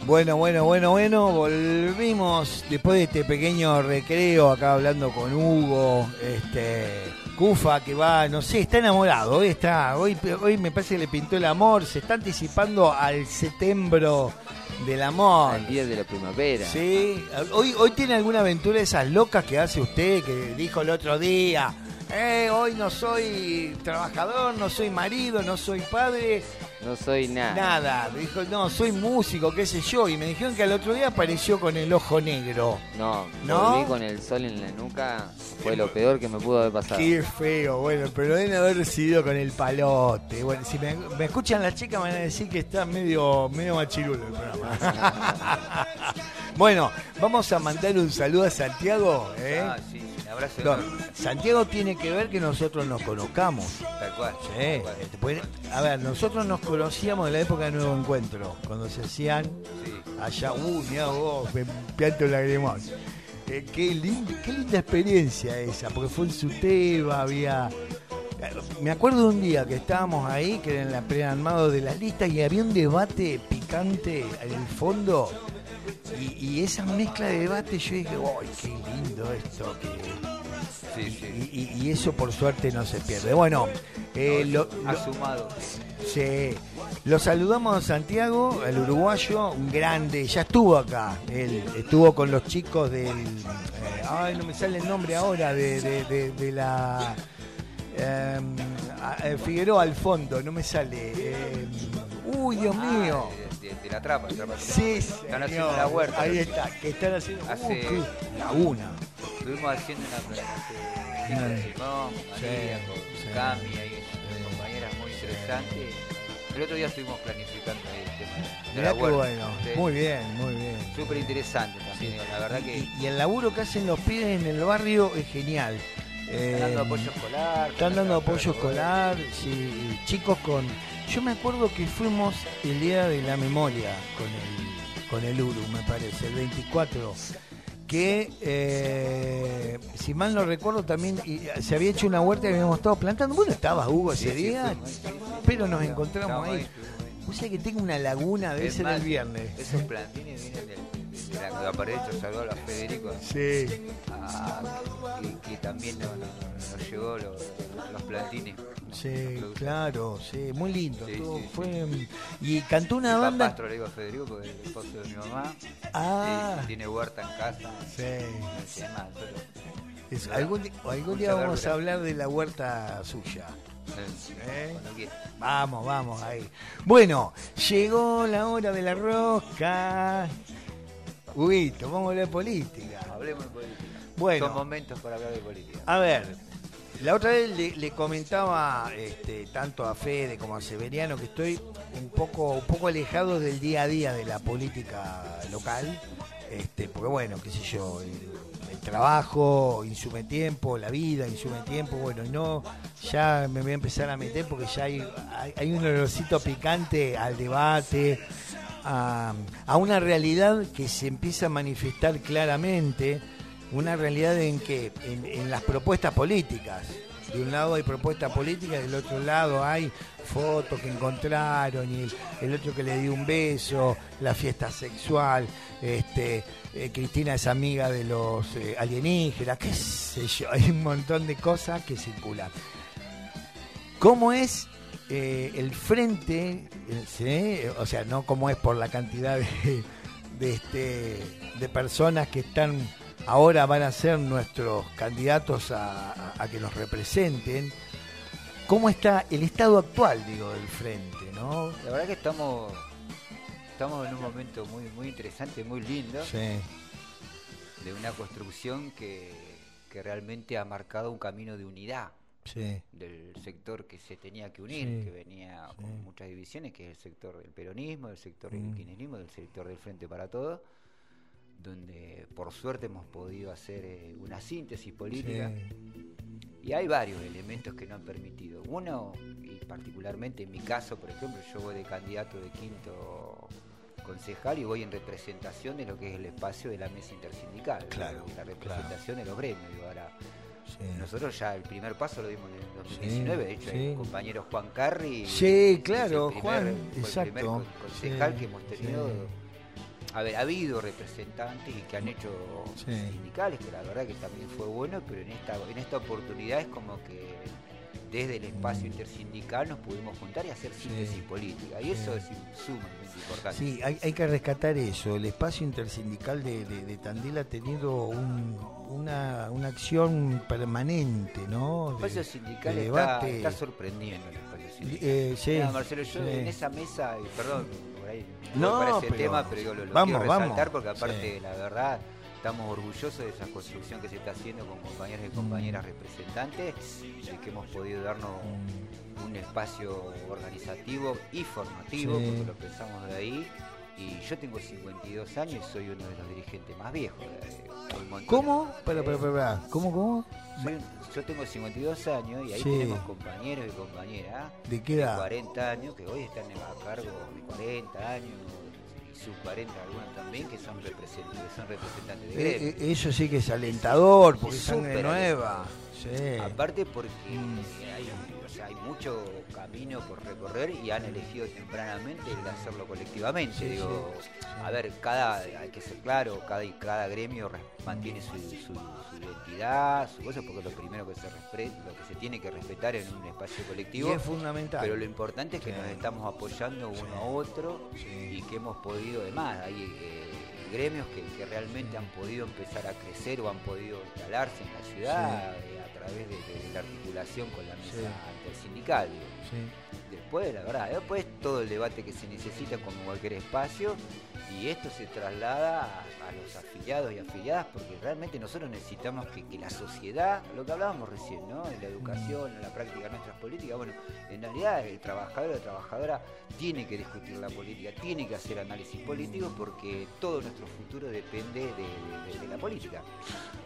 S1: Bueno, bueno, bueno, bueno, volvimos después de este pequeño recreo acá hablando con Hugo, este Cufa que va, no sé, está enamorado, hoy está, hoy, hoy me parece que le pintó el amor, se está anticipando al septiembre del amor.
S3: Al día de la primavera.
S1: Sí, hoy, hoy tiene alguna aventura de esas locas que hace usted, que dijo el otro día, eh, hoy no soy trabajador, no soy marido, no soy padre,
S3: No soy nada.
S1: Nada, dijo, no, soy músico, qué sé yo, y me dijeron que al otro día apareció con el ojo negro.
S3: No,
S1: ¿No?
S3: volví con el sol en la nuca. Fue lo peor que me pudo haber pasado.
S1: Qué feo, bueno, pero deben haber recibido con el palote. Bueno, si me, me escuchan las chicas van a decir que está medio, medio machirulo el programa. bueno, vamos a mandar un saludo a Santiago. ¿eh?
S4: Ah, sí, abrazo
S1: No,
S4: enorme.
S1: Santiago tiene que ver que nosotros nos conozcamos.
S4: Tal cual.
S1: Sí,
S4: tal cual.
S1: este, pues, a ver, nosotros nos conocíamos en la época de Nuevo Encuentro, cuando se hacían
S4: Sí.
S1: allá, uy, mirá vos, me pianto el lagrimón. Eh, qué, linda, qué linda experiencia esa, porque fue en Suteba, había... Me acuerdo de un día que estábamos ahí, que era en la prearmado de las listas, y había un debate picante en el fondo, y, y esa mezcla de debate yo dije, ¡ay, qué lindo esto! que-
S4: Sí, sí.
S1: y, y- y eso por suerte no se pierde. Bueno, eh, lo- lo-
S4: Asumado.
S1: Sí. Lo saludamos a Santiago, el uruguayo, un grande, ya estuvo acá. Él estuvo con los chicos del. eh, ay, no me sale el nombre ahora, de, de- de- de la. eh, a- eh, Figueroa al fondo, no me sale. eh, uy, Dios mío.
S4: De, de- de la trapa. trapa
S1: Sí,
S4: Están haciendo la huerta.
S1: Ahí está, que están haciendo.
S4: Hace-
S1: Uh, laguna.
S4: Estuvimos haciendo una Simón, con
S1: Sí,
S4: María, con
S1: sí.
S4: Cami, ahí,
S1: Sí.
S4: compañeras muy interesantes. El otro día estuvimos planificando ahí el tema de la huerta.
S1: bueno. Muy bien, muy bien.
S4: Súper interesante también, la verdad que
S1: Y, y el laburo que hacen los pibes en el barrio es genial.
S4: están dando
S1: Eh,
S4: apoyo escolar.
S1: Están dando apoyo escolar, sí, chicos con... Yo me acuerdo que fuimos el día de la memoria con el, con el URU, me parece, el 24, que eh, si mal no recuerdo también y, se había hecho una huerta y habíamos estado plantando. Bueno, estaba Hugo ese día, pero nos encontramos ahí. O sea que tengo una laguna, debe
S4: Es
S1: ser
S4: más,
S1: el viernes.
S4: Esos plantines vienen del, de la que aparece Salvador a Federico,
S1: Sí,
S4: a- que, que también nos, nos- nos llevó los, los plantines.
S1: sí, claro, sí, muy lindo.
S4: Sí,
S1: todo
S4: sí,
S1: fue, y cantó una
S4: Mi
S1: banda...
S4: papastro le digo a Federico porque es el esposo de mi mamá.
S1: Ah,
S4: Sí, tiene huerta en casa.
S1: sí.
S4: Llama, solo-
S1: Es- algún, algún día vamos a hablar de la huerta suya.
S4: Eh.
S1: Vamos, vamos, ahí. Bueno, llegó la hora de la rosca. Huguito, vamos a hablar de política.
S4: Hablemos de política.
S1: Bueno.
S4: Son momentos para hablar de política.
S1: A ver, la otra vez le, le comentaba este, tanto a Fede como a Severiano que estoy un poco, un poco alejado del día a día de la política local, este, porque bueno, qué sé yo, el, trabajo insume tiempo, la vida insume tiempo, bueno, y no, ya me voy a empezar a meter porque ya hay un olorcito picante al debate, a, a una realidad que se empieza a manifestar claramente, una realidad en que en, en las propuestas políticas, de un lado hay propuestas políticas, del otro lado hay fotos que encontraron y el, otro que le dio un beso, la fiesta sexual, este eh, Cristina es amiga de los eh, alienígenas, qué sé yo, hay un montón de cosas que circulan. ¿Cómo es eh, el frente, o sea, no cómo es por la cantidad de, este, de personas que están ahora van a ser nuestros candidatos a, que nos representen? ¿Cómo está el estado actual, digo, del frente, no?
S4: La verdad que estamos estamos en un momento muy muy interesante, muy lindo,
S1: Sí,
S4: de una construcción que, que realmente ha marcado un camino de unidad
S1: sí,
S4: del sector que se tenía que unir,
S1: Sí,
S4: que venía con muchas divisiones, que es el sector del peronismo, el sector
S1: Mm.
S4: del kirchnerismo, del sector del Frente para Todos, donde por suerte hemos podido hacer eh, una síntesis política.
S1: sí,
S4: Y hay varios elementos que no han permitido. Uno, y particularmente en mi caso, por ejemplo, yo voy de candidato de quinto concejal y voy en representación de lo que es el espacio de la mesa intersindical. ¿no?
S1: Claro,
S4: La representación de los gremios. Digo, ahora,
S1: sí.
S4: nosotros ya el primer paso lo dimos en el 2019, de hecho,
S1: sí.
S4: el compañero Juan Carri.
S1: Sí, claro,
S4: el primer-
S1: Juan,
S4: fue el
S1: exacto.
S4: primer con- concejal que hemos tenido. A ver, ha habido representantes y que han hecho
S1: Sí.
S4: sindicales, que la verdad que también fue bueno, pero en esta, en esta oportunidad es como que desde el espacio intersindical nos pudimos juntar y hacer síntesis política. Y eso es sumamente importante.
S1: Sí, hay, hay que rescatar eso. El espacio intersindical de, de- de Tandil ha tenido un- una, una acción permanente, ¿no?
S4: El
S1: De-
S4: espacio sindical
S1: de
S4: está, está sorprendiendo el espacio sindical.
S1: Eh, sí,
S4: Mira, Marcelo, yo
S1: sí.
S4: en esa mesa, y perdón, ahí
S1: No,
S4: para ese
S1: pero-
S4: tema, pero yo lo, lo
S1: vamos,
S4: quiero resaltar
S1: vamos.
S4: porque aparte,
S1: Sí.
S4: la verdad, estamos orgullosos de esa construcción que se está haciendo con compañeros y compañeras
S1: Mm.
S4: representantes, de que hemos podido darnos un espacio organizativo y formativo,
S1: Sí.
S4: porque lo pensamos de ahí. Y yo tengo 52 años y soy uno de los dirigentes más viejos. de- un.
S1: ¿Cómo? Pero, pero, pero, pero, ¿cómo, cómo?
S4: Soy- yo tengo 52 años y ahí
S1: Sí.
S4: tenemos compañeros y compañeras
S1: ¿De qué edad?
S4: 40 años que hoy están a cargo de 40 años y sub 40 algunos también que son, represent- que son representantes de
S1: Eh, eh, eso sí que es alentador, porque
S4: Es
S1: sangre nueva. Sí.
S4: Aparte porque
S1: Mm.
S4: hay, hay mucho camino por recorrer y han elegido tempranamente el hacerlo colectivamente.
S1: Sí,
S4: Digo,
S1: sí,
S4: a ver, cada, hay que ser claro, cada, cada gremio mantiene su, su- su identidad, su cosa, porque lo primero que se respeta, lo que se tiene que respetar en un espacio
S1: Y
S4: colectivo.
S1: es fundamental.
S4: Pero lo importante es que
S1: Sí.
S4: nos estamos apoyando uno a otro y que hemos podido, además, hay eh, gremios que, que realmente han podido empezar a crecer o han podido instalarse en la ciudad eh, a través de, de la articulación con la mesa Intersindical. digo. Después, la verdad, después todo el debate que se necesita como cualquier espacio y esto se traslada a, a los afiliados y afiliadas porque realmente nosotros necesitamos que, que la sociedad, lo que hablábamos recién, ¿no? En la educación, en la práctica de nuestras políticas, bueno, en realidad el trabajador o la trabajadora tiene que discutir la política, tiene que hacer análisis político porque todo nuestro futuro depende de, de- de la política.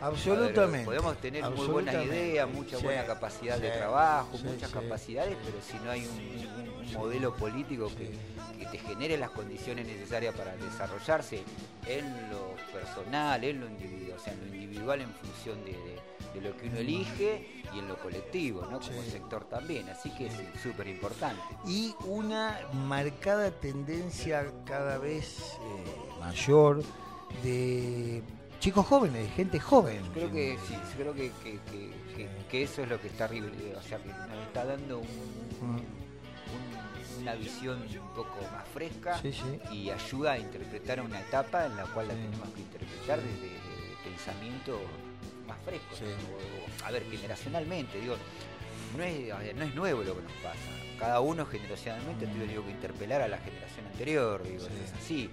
S1: Absolutamente.
S4: Ver, podemos tener muy buenas ideas, mucha
S1: Sí,
S4: buena capacidad de trabajo,
S1: sí,
S4: muchas
S1: sí.
S4: capacidades, pero si no hay un, un- un modelo político que, que te genere las condiciones necesarias para desarrollarse en lo personal, en lo individual, o sea, en lo individual en función de, de- de lo que uno elige y en lo colectivo, ¿no? Como
S1: Sí.
S4: sector también, así que es súper importante.
S1: y una marcada tendencia cada vez eh, mayor de chicos jóvenes, de gente joven.
S4: Creo que sí, creo que, que- que- que- que eso es lo que está arriba, o sea, que nos está dando un-
S1: Mm.
S4: un- una visión un poco más fresca
S1: Sí, sí.
S4: y ayuda a interpretar una etapa en la cual la tenemos que interpretar desde, desde pensamiento más fresco. A ver, generacionalmente, digo, no es, ver, no es nuevo lo que nos pasa. Cada uno generacionalmente tenido que interpelar a la generación anterior, digo, es así.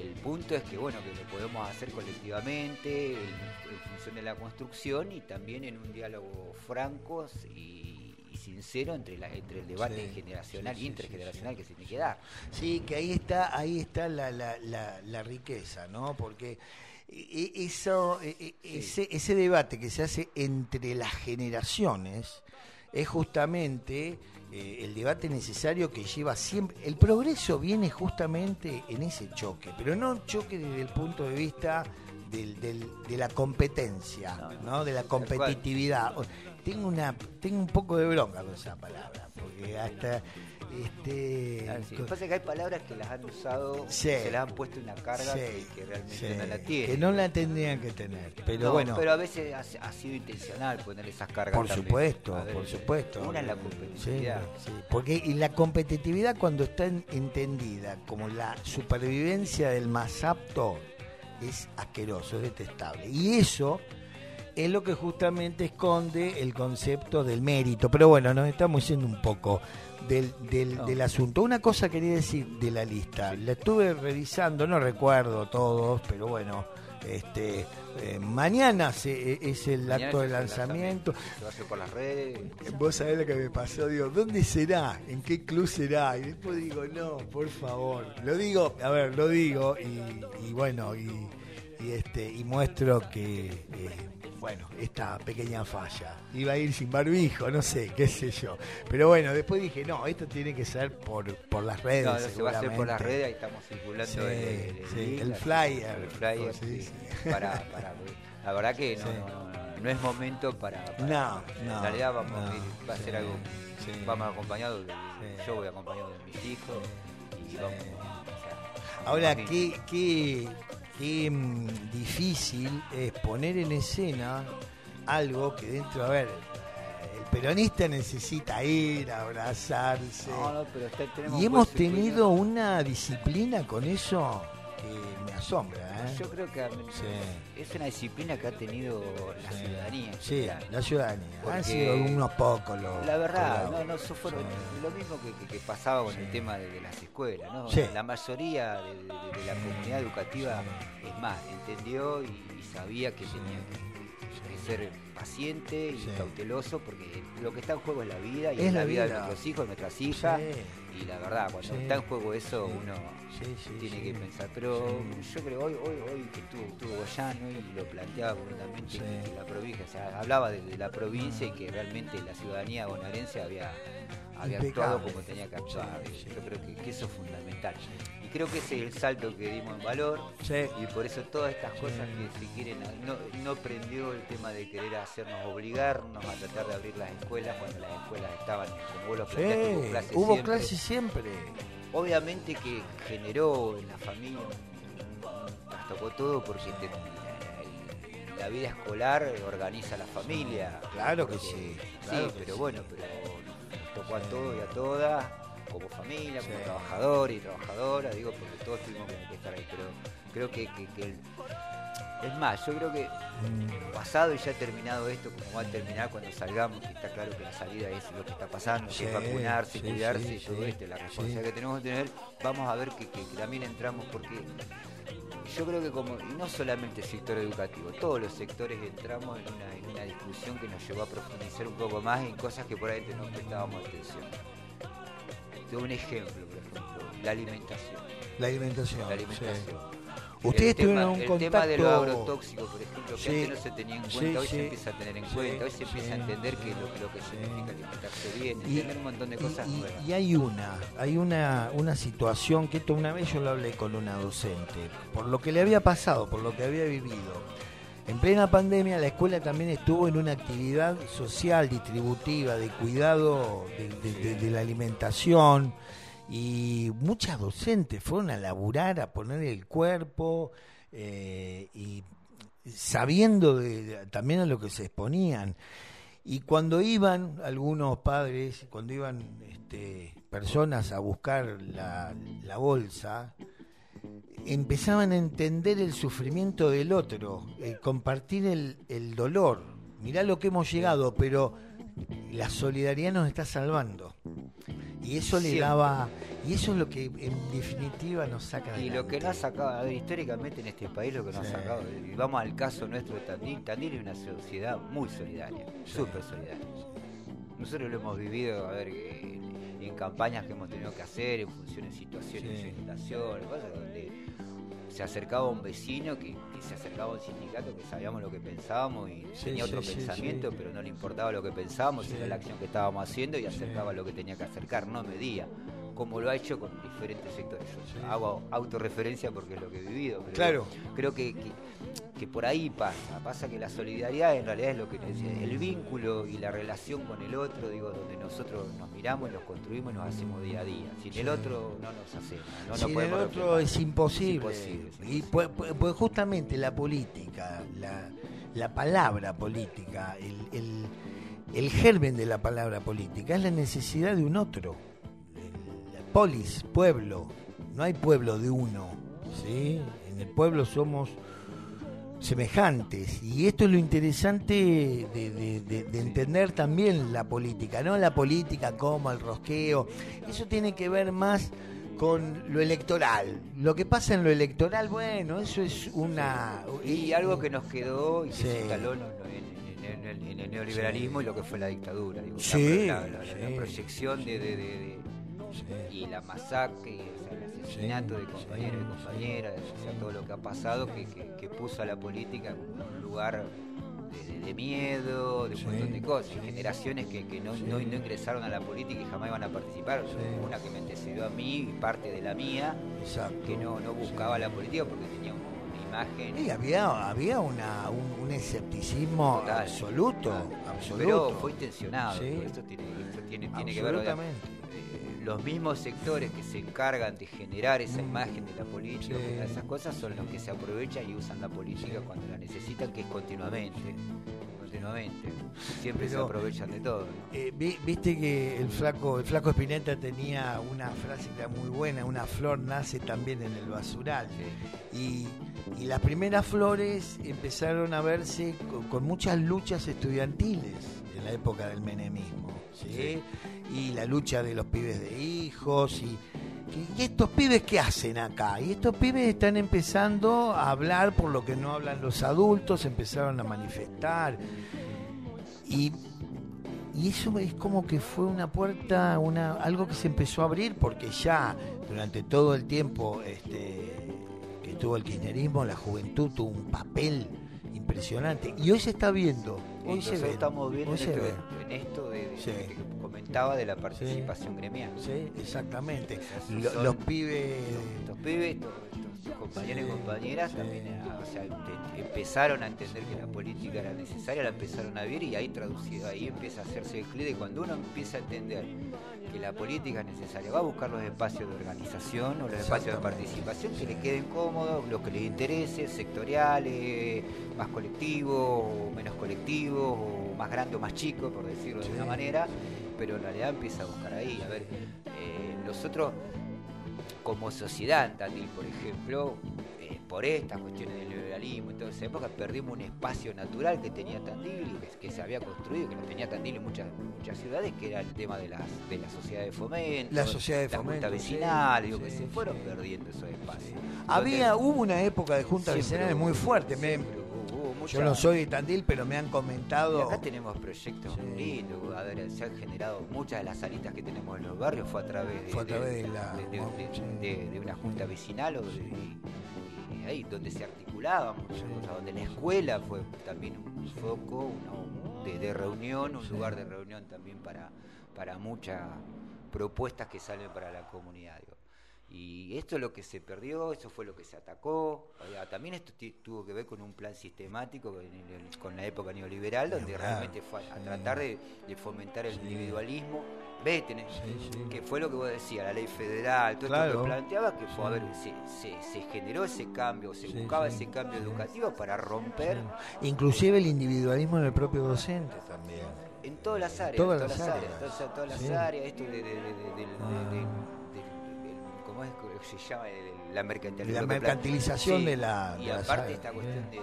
S4: El punto es que bueno, que lo podemos hacer colectivamente, en, en función de la construcción y también en un diálogo franco y, y sincero entre la, entre el debate
S1: Sí,
S4: generacional
S1: sí,
S4: e
S1: sí,
S4: intergeneracional que se tiene que dar.
S1: Sí, que ahí está, ahí está la, la, la, la riqueza, ¿no? Porque e- e- eso, e- ese, ese debate que se hace entre las generaciones es justamente eh, el debate necesario que lleva siempre. El progreso viene justamente en ese choque, pero no un choque desde el punto de vista del, del- de la competencia,
S4: No, no.
S1: ¿no? De la competitividad. Tengo una, tengo un poco de bronca con esa palabra, porque hasta este
S4: sí. Lo que pasa es que hay palabras que las han usado,
S1: Sí.
S4: se las han puesto una carga
S1: Sí,
S4: que, que realmente no la tienen.
S1: que no la tendrían que tener, pero
S4: No,
S1: bueno.
S4: pero a veces ha, ha sido intencional poner esas cargas.
S1: Por
S4: también.
S1: supuesto,
S4: ver,
S1: por supuesto.
S4: Una es la competitividad.
S1: porque y la competitividad cuando está en- entendida como la supervivencia del más apto es asqueroso, es detestable. Y eso es lo que justamente esconde el concepto del mérito. Pero bueno, nos estamos yendo un poco del, del,
S4: No.
S1: del asunto. Una cosa quería decir de la lista. La estuve revisando, no recuerdo todos, pero bueno, este eh, mañana se- es el
S4: Mañana
S1: acto de lanzamiento.
S4: Se va a hacer por las redes.
S1: Vos sabés lo que me pasó, digo, ¿dónde será? ¿En qué club será? Y después digo, no, por favor. Lo digo, a ver, lo digo y, y bueno, y, y este y muestro que, eh, bueno, esta pequeña falla. Iba a ir sin barbijo, no sé, qué sé yo. Pero bueno, después dije, no, esto tiene que ser por, por las redes.
S4: No, se va a hacer por las redes, ahí estamos circulando
S1: Sí,
S4: el, el-
S1: sí,
S4: link,
S1: el
S4: así,
S1: flyer.
S4: el flyer,
S1: Sí.
S4: Para, para, la verdad que no, no, no, no es momento para, para-
S1: No, no,
S4: en realidad vamos
S1: no,
S4: a ir, va a ser
S1: sí,
S4: algo,
S1: sí.
S4: vamos acompañados, de-
S1: Sí.
S4: yo voy acompañado de mis hijos y vamos, o sea,
S1: Ahora, qué, qué, qué mm, difícil es poner en escena algo que dentro, a ver, el peronista necesita ir, abrazarse.
S4: No, no, pero está- tenemos
S1: y hemos tenido una disciplina con eso que me asombra. ¿eh?
S4: Yo creo que
S1: Sí.
S4: es una disciplina que ha tenido la
S1: Sí.
S4: ciudadanía.
S1: Sí,
S4: general.
S1: la ciudadanía. Han
S4: Porque
S1: sido unos pocos los.
S4: La verdad, no, no, eso fue
S1: Sí.
S4: lo mismo que, que- que pasaba con el tema de, de las escuelas. La mayoría de, de- de la comunidad educativa, es más, entendió y, y sabía que tenía que, que ser paciente y
S1: Sí.
S4: cauteloso porque lo que está en juego es la vida y
S1: Es la
S4: la vida de
S1: vida.
S4: nuestros hijos, nuestras hijas.
S1: Sí.
S4: Y la verdad, cuando
S1: Sí.
S4: está en juego eso, uno tiene que pensar. Pero yo creo hoy, hoy, hoy que estuvo, estuvo Goyano y lo planteaba que la provincia, o sea, hablaba de, de la provincia y que realmente la ciudadanía bonaerense había, había actuado como tenía que actuar. Yo creo que, que eso es fundamental. Y creo que ese es el salto que dimos en valor.
S1: Sí.
S4: Y por eso todas estas cosas que se quieren, no, no prendió el tema de querer hacernos obligarnos a tratar de abrir las escuelas cuando las escuelas estaban, como vos lo planteaste, hubo
S1: Sí,
S4: clases
S1: hubo
S4: siempre.
S1: clases siempre.
S4: Obviamente que generó en la familia, un- trastocó todo porque te- la, vida escolar organiza la familia.
S1: Claro que sí, claro
S4: sí,
S1: que
S4: pero
S1: sí.
S4: bueno, pero nos tocó a todos y a todas, como familia, como
S1: Sí.
S4: trabajador y trabajadora, digo, porque todos tuvimos que, estar ahí. Pero creo que, que- que el- Es más, yo creo que
S1: Mm,
S4: pasado y ya terminado esto, como va a terminar cuando salgamos, que está claro que la salida es lo que está pasando,
S1: Sí,
S4: que es vacunarse,
S1: sí,
S4: cuidarse y todo esto, la responsabilidad que tenemos que tener, vamos a ver que, también entramos porque yo creo que como, y no solamente el sector educativo, todos los sectores entramos en una, en una discusión que nos llevó a profundizar un poco más en cosas que por ahí no prestábamos atención. Doy un ejemplo, por ejemplo, la alimentación.
S1: La alimentación.
S4: La alimentación.
S1: sí. Ustedes
S4: el tema,
S1: tuvieron un
S4: el
S1: contacto.
S4: tema de los agrotóxicos, por ejemplo, que
S1: Sí,
S4: antes no se tenía en cuenta,
S1: sí,
S4: hoy
S1: sí,
S4: se empieza a tener en
S1: sí,
S4: cuenta, hoy se empieza
S1: sí,
S4: a entender que lo, lo que
S1: sí.
S4: significa alimentarse bien,
S1: Y-
S4: entender un montón de cosas
S1: y-
S4: nuevas.
S1: y hay una, hay una, una situación que esto una vez yo lo hablé con una docente, por lo que le había pasado, por lo que había vivido. En plena pandemia la escuela también estuvo en una actividad social, distributiva, de cuidado de, la alimentación y muchas docentes fueron a laburar, a poner el cuerpo eh, y sabiendo también a lo que se exponían. Y cuando iban algunos padres, cuando iban este, personas a buscar la bolsa, empezaban a entender el sufrimiento del otro, el compartir el, el dolor. Mirá lo que hemos llegado, pero la solidaridad nos está salvando. Y eso le daba, y eso es lo que en definitiva nos saca
S4: Y lo que nos ha sacado, a ver, históricamente en este país, lo que nos
S1: Sí.
S4: ha sacado, y vamos al caso nuestro de Tandil, Tandil es una sociedad muy solidaria, súper solidaria. Nosotros lo hemos vivido, a ver, en, campañas que hemos tenido que hacer, en función de situaciones
S1: Sí.
S4: de cosas donde se acercaba un vecino que, que se acercaba a un sindicato que sabíamos lo que pensábamos y
S1: Sí,
S4: tenía otro
S1: sí,
S4: pensamiento, pero no le importaba lo que pensábamos, era la acción que estábamos haciendo y acercaba lo que tenía que acercar, no medía, como lo ha hecho con diferentes sectores. Yo hago autorreferencia porque es lo que he vivido, pero
S1: Claro.
S4: creo que, que, que por ahí pasa, pasa que la solidaridad en realidad es lo que el vínculo y la relación con el otro, digo, donde nosotros nos miramos, nos construimos y nos hacemos día a día. Sin el otro no nos hacemos, no
S1: Sin el otro es imposible.
S4: Es imposible, es
S1: Y pues, pues- pues justamente la política, la, la palabra política, el, el- el germen de la palabra política es la necesidad de un otro. El- polis, pueblo. No hay pueblo de uno. ¿sí? En el pueblo somos semejantes y esto es lo interesante de, de- de- de entender también la política, no la política como el rosqueo, eso tiene que ver más con lo electoral. Lo que pasa en lo electoral, bueno, eso es una...
S4: Y algo que nos quedó y
S1: Sí.
S4: se instaló en, en- en- en el, neoliberalismo y lo que fue la dictadura. digo, la
S1: Sí,
S4: la, la- la
S1: sí.
S4: proyección de, y la masacre, y, o sea, el asesinato
S1: Sí,
S4: de compañeros y compañeras, o sea, todo lo que ha pasado que, que- que puso a la política como un lugar de, miedo, de un
S1: Sí,
S4: montón de cosas,
S1: sí.
S4: generaciones que, que no,
S1: Sí.
S4: no- no ingresaron a la política y jamás iban a participar, una que me antecedió a mí y parte de la mía,
S1: Exacto.
S4: que no, no buscaba la política porque tenía una imagen
S1: Y había, había una, un, un escepticismo
S4: Total.
S1: absoluto, absoluto.
S4: Pero fue intencionado, eso tiene, esto tiene, tiene que ver. Los mismos sectores que se encargan de generar esa imagen de la política, de esas cosas, son los que se aprovechan y usan la política cuando la necesitan, que es continuamente. Continuamente. Siempre se aprovechan de todo. ¿no?
S1: Eh, vi- Viste que el flaco, el flaco Spinetta tenía una frase que era muy buena, una flor nace también en el basural. Y, y las primeras flores empezaron a verse con, con muchas luchas estudiantiles en la época del menemismo. Y la lucha de los pibes de hijos. Y, y estos pibes qué hacen acá? Y estos pibes están empezando a hablar por lo que no hablan los adultos, empezaron a manifestar. Y y eso es como que fue una puerta, una, algo que se empezó a abrir porque ya durante todo el tiempo este, que tuvo el kirchnerismo, la juventud tuvo un papel impresionante. Y hoy se está viendo, hoy se ve.
S4: estamos viendo
S1: hoy
S4: en
S1: se
S4: esto,
S1: ve.
S4: en esto de, de-
S1: Sí.
S4: de que comentaba de la participación gremial.
S1: Sí, exactamente.
S4: Esos
S1: Lo-
S4: son-
S1: los pibes...
S4: estos pibes, compañeros y compañeras también o sea, te- empezaron a entender que la política era necesaria, la empezaron a ver y ahí traducido, ahí empieza a hacerse el clic de cuando uno empieza a entender que la política es necesaria, va a buscar los espacios de organización o los espacios de participación que le queden cómodos, los que les interese, sectoriales, más colectivos o menos colectivos, o más grande o más chico, por decirlo de una manera, pero en realidad empieza a buscar ahí, a ver, eh, nosotros como sociedad en Tandil, por ejemplo, eh, por estas cuestiones del liberalismo, en toda esa época perdimos un espacio natural que tenía Tandil y que, que se había construido, que lo tenía Tandil en muchas, muchas ciudades, que era el tema de las de la sociedad de fomento,
S1: La sociedad de
S4: la junta
S1: fomento,
S4: vecinal,
S1: sí,
S4: digo, que se fueron
S1: sí.
S4: perdiendo esos espacios.
S1: Había, hubo una época de junta
S4: siempre
S1: vecinales muy fuerte. me- yo no soy de Tandil, pero me han
S4: y
S1: comentado.
S4: acá tenemos proyectos
S1: Sí.
S4: muy lindos. A ver, se han generado muchas de las salitas que tenemos en los barrios fue a través de,
S1: Fue a través de
S4: una junta vecinal o de, y- y ahí donde se articulaban muchas cosas, donde la escuela fue también un foco uno de, reunión, un lugar de reunión también para, para muchas propuestas que salen para la comunidad. digo. Y esto es lo que se perdió, eso fue lo que se atacó. O sea, también esto tuvo que ver con un plan sistemático con, el- con la época neoliberal, donde
S1: Claro,
S4: realmente fue a, tratar de, de fomentar el
S1: Sí.
S4: individualismo. Ve,
S1: Sí,
S4: que fue lo que vos decías, la ley federal, todo
S1: Claro.
S4: esto que planteaba, que fue, a
S1: Sí.
S4: ver, se, se- se generó ese cambio, se buscaba ese cambio educativo para romper
S1: Inclusive el individualismo en el propio docente también.
S4: en todas las áreas,
S1: Todas
S4: en todas las
S1: áreas.
S4: áreas, todas, todas las áreas, esto de-
S1: Ah.
S4: De- del- del- ¿cómo es que se llama? La mercantilización.
S1: La
S4: Sí,
S1: de la-
S4: Y
S1: de
S4: aparte esta cuestión de, de-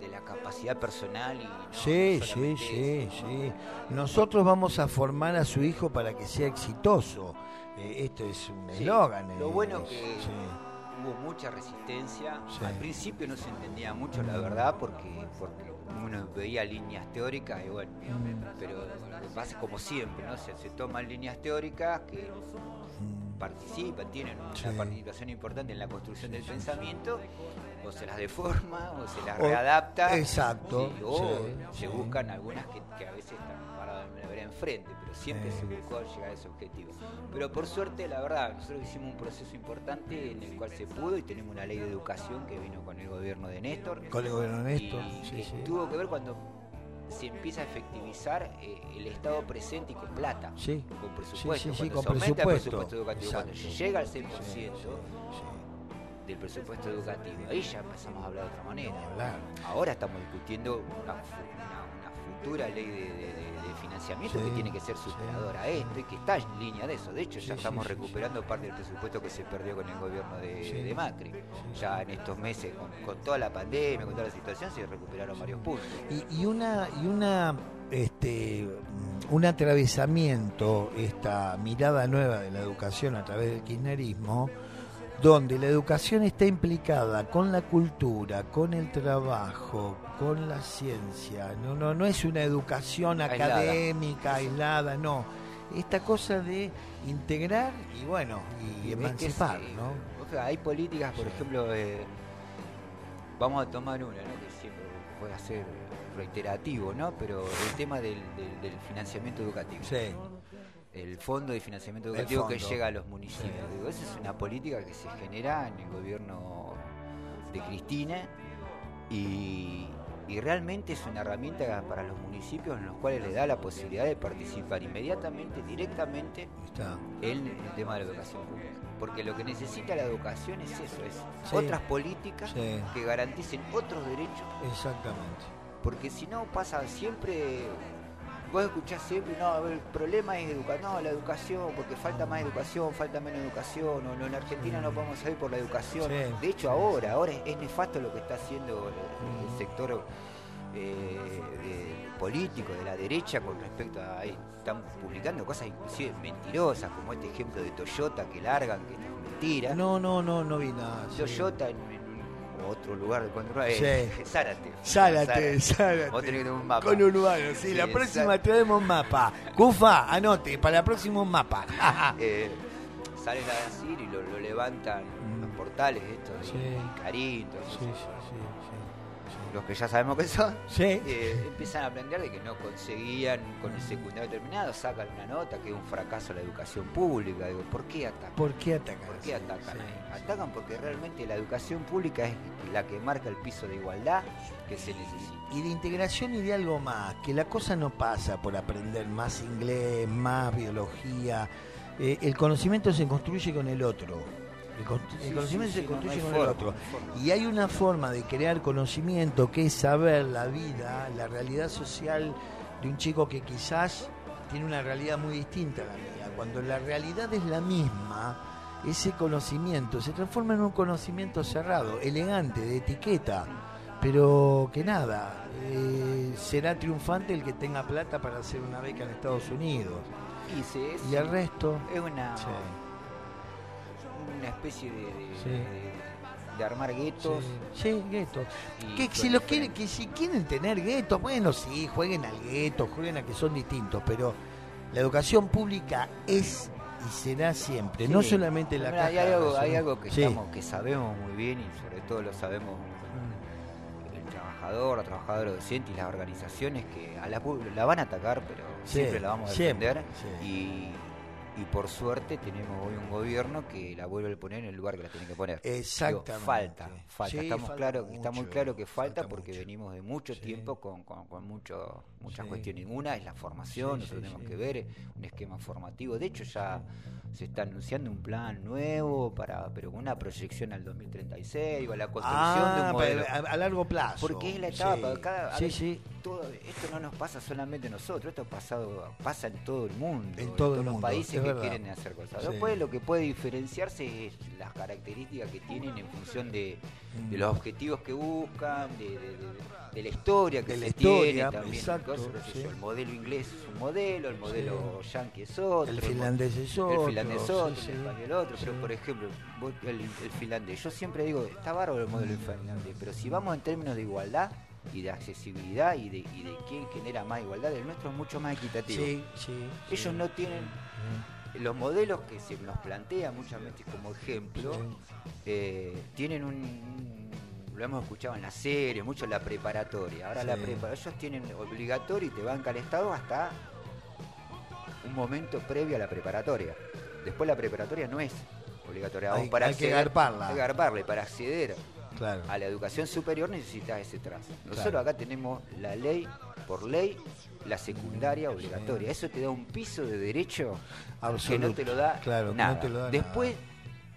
S4: de la capacidad personal y no,
S1: Sí,
S4: no
S1: sí, sí,
S4: eso, ¿no?
S1: sí. Nosotros vamos a formar a su hijo para que sea exitoso. Eh, esto es un
S4: Sí,
S1: eslogan.
S4: Lo
S1: eh,
S4: bueno
S1: es-
S4: que
S1: sí.
S4: hubo mucha resistencia. Al principio no se entendía mucho, la verdad, porque, porque uno veía líneas teóricas y bueno, pero pasa como siempre, ¿no? Se, se toman líneas teóricas que. Participan, tienen una participación importante en la construcción del pensamiento, o se las deforma, o se las
S1: O-
S4: readapta.
S1: exacto,
S4: sí, o
S1: sí,
S4: se buscan algunas que, que a veces están paradas en la vereda enfrente, pero siempre se buscó llegar a ese objetivo. Pero por suerte, la verdad, nosotros hicimos un proceso importante en el cual se pudo y tenemos una ley de educación que vino con el gobierno de Néstor.
S1: Con el gobierno de Néstor,
S4: y
S1: sí,
S4: que tuvo que ver cuando se empieza a efectivizar eh, el Estado presente y con plata,
S1: Sí,
S4: con presupuesto.
S1: sí, sí,
S4: cuando
S1: con
S4: se aumenta el
S1: presupuesto.
S4: educativo, cuando
S1: Exacto.
S4: llega al 100%
S1: Sí, sí,
S4: del presupuesto educativo, ahí ya empezamos a hablar de otra manera. Ahora estamos discutiendo una futura ley de, de- de- de financiamiento
S1: Sí,
S4: que tiene que ser superadora a esto y que está en línea de eso. De hecho, ya estamos recuperando parte del presupuesto que se perdió con el gobierno de, Macri. Ya en estos meses, con, con toda la pandemia, con toda la situación, se recuperaron varios puntos.
S1: Y, y una y una este mm, un atravesamiento esta mirada nueva de la educación a través del kirchnerismo donde la educación está implicada con la cultura, con el trabajo, con la ciencia. No no no es una educación
S4: Aislada.
S1: académica aislada, no. Esta cosa de integrar y bueno, y,
S4: Y que
S1: emancipar, ¿no?
S4: o sea, hay políticas, por ejemplo, vamos a tomar una, ¿no? que siempre puede ser reiterativo, ¿no? pero el tema del, del- del financiamiento educativo.
S1: Sí.
S4: El fondo de financiamiento educativo que llega a los municipios.
S1: Sí.
S4: Digo, esa es una política que se genera en el gobierno de Cristina y, y realmente es una herramienta para los municipios en los cuales le da la posibilidad de participar inmediatamente, directamente
S1: Está.
S4: en el tema de la educación pública. Porque lo que necesita la educación es eso, es
S1: Sí.
S4: otras políticas
S1: Sí.
S4: que garanticen otros derechos,
S1: Exactamente.
S4: porque si no pasa siempre, vos escuchás siempre, no, el problema es educar, no, la educación, porque falta más educación, falta menos educación, o no, en Argentina no podemos salir por la educación.
S1: Sí.
S4: De hecho ahora, ahora es, es nefasto lo que está haciendo el, el sector eh, de- político de la derecha con respecto a están publicando cosas inclusive mentirosas como este ejemplo de Toyota que largan que es mentira
S1: No, no, no, no vi nada.
S4: Toyota en otro lugar de control eh,
S1: Sí.
S4: Zárate
S1: Zárate, Zárate.
S4: vos tenés que tener un mapa
S1: Con urbano, sí,
S4: Sí,
S1: la próxima
S4: Zárate.
S1: traemos un mapa. Cufa, anote, para la próxima un mapa.
S4: Eh, salen a decir y lo, lo levantan
S1: Mm.
S4: los portales estos
S1: Sí. Sí, sí, sí,
S4: los que ya sabemos que son
S1: sí.
S4: Eh, empiezan a aprender de que no conseguían con el secundario terminado, sacan una nota que es un fracaso la educación pública. Digo, ¿por qué atacan?
S1: ¿Por qué atacan?
S4: ¿Por qué atacan
S1: Sí,
S4: ahí?
S1: sí.
S4: Atacan porque realmente la educación pública es la que marca el piso de igualdad que se necesita.
S1: Y de integración y de algo más, que la cosa no pasa por aprender más inglés, más biología. Eh, el conocimiento se construye con el otro. El, conocimiento se construye con el otro. Y hay una forma de crear conocimiento que es saber la vida, la realidad social de un chico que quizás tiene una realidad muy distinta a la mía. Cuando la realidad es la misma, ese conocimiento se transforma en un conocimiento cerrado, elegante, de etiqueta, pero que nada, eh, será triunfante el que tenga plata para hacer una beca en Estados Unidos.
S4: Y,
S1: Y el resto...
S4: es una,
S1: Sí.
S4: Una especie de, de-
S1: Sí.
S4: de- de armar guetos.
S1: Sí, sí, guetos. Que si lo quieren, que si quieren tener guetos, bueno, sí, jueguen al gueto, jueguen a que son distintos, pero la educación pública es y será siempre, no
S4: Sí.
S1: solamente la
S4: Mira, hay
S1: caja de
S4: algo, hay algo que, estamos, que sabemos muy bien y sobre todo lo sabemos
S1: Mm.
S4: el trabajador, la trabajadora docente y las organizaciones que a la, la van a atacar, pero siempre la vamos a defender.
S1: sí.
S4: Y, y por suerte tenemos hoy un gobierno que la vuelve a poner en el lugar que la tiene que poner. Digo,
S1: Exactamente.
S4: falta, falta.
S1: Sí,
S4: Estamos
S1: falta
S4: claro, está muy claro que falta,
S1: falta
S4: porque
S1: mucho.
S4: venimos de mucho
S1: Sí.
S4: tiempo con, con, con mucho, muchas
S1: Sí.
S4: cuestiones. Una es la formación,
S1: Sí,
S4: nosotros
S1: sí,
S4: tenemos que ver un esquema formativo. De hecho, ya se está anunciando un plan nuevo, para pero con una proyección al 2036 o a la construcción de
S1: Ah,
S4: un modelo.
S1: para- a, a largo plazo.
S4: Porque es la etapa, cada, ver, todo, esto no nos pasa solamente a nosotros, esto ha pasado, pasa en todo el mundo,
S1: En
S4: todos
S1: mundo,
S4: los países
S1: es
S4: que quieren hacer cosas. Después lo que puede diferenciarse es las características que tienen en función de, de
S1: Mm.
S4: los objetivos que buscan, de, de- de- de la historia que
S1: De la
S4: se
S1: historia,
S4: tiene también.
S1: exacto,
S4: cosas,
S1: sí.
S4: el modelo inglés es un modelo, el modelo yanqui es otro.
S1: El finlandés es
S4: el
S1: otro.
S4: finlandés
S1: sí,
S4: otro,
S1: sí.
S4: el español otro, pero
S1: Sí.
S4: por ejemplo, vos- el, el finlandés, yo siempre digo, está bárbaro el modelo finlandés, pero si vamos en términos de igualdad y de accesibilidad y de, y de quién genera más igualdad, el nuestro es mucho más equitativo.
S1: Sí, sí,
S4: Ellos
S1: sí.
S4: no tienen los modelos que se nos plantean muchas veces como ejemplo,
S1: Sí.
S4: eh, tienen un- lo hemos escuchado en la serie, mucho la preparatoria. Ahora la
S1: Sí.
S4: prepa- ellos tienen obligatorio y te banca el Estado hasta un momento previo a la preparatoria. Después la preparatoria no es obligatoria.
S1: Hay-
S4: para
S1: hay que
S4: acceder-
S1: garparla.
S4: Hay que garparla y para acceder
S1: Claro.
S4: a la educación superior necesitas ese trazo. Nosotros
S1: Claro.
S4: acá tenemos la ley, por ley, la secundaria obligatoria. Eso te da un piso de derecho que no te lo da
S1: Claro,
S4: nada.
S1: no te lo da
S4: Después,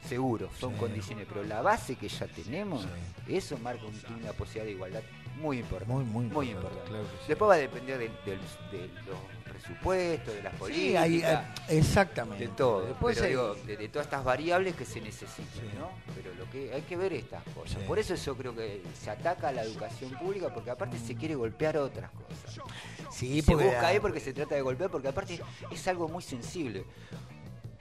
S4: seguro, son
S1: Sí.
S4: condiciones, pero la base que ya tenemos, eso marca un- una posibilidad de igualdad muy importante.
S1: Muy, muy
S4: muy
S1: importante,
S4: importante.
S1: claro que sí.
S4: Después va a depender de, los presupuestos, de las políticas.
S1: hay- hay- exactamente.
S4: De todo,
S1: Después
S4: pero
S1: hay-
S4: digo, de, de todas estas variables que se necesitan. ¿no? Pero lo que hay que ver estas cosas. Por eso yo creo que se ataca a la educación pública, porque aparte se quiere golpear otras cosas.
S1: Sí,
S4: se
S1: porque-
S4: busca ahí porque se trata de golpear, porque aparte es algo muy sensible.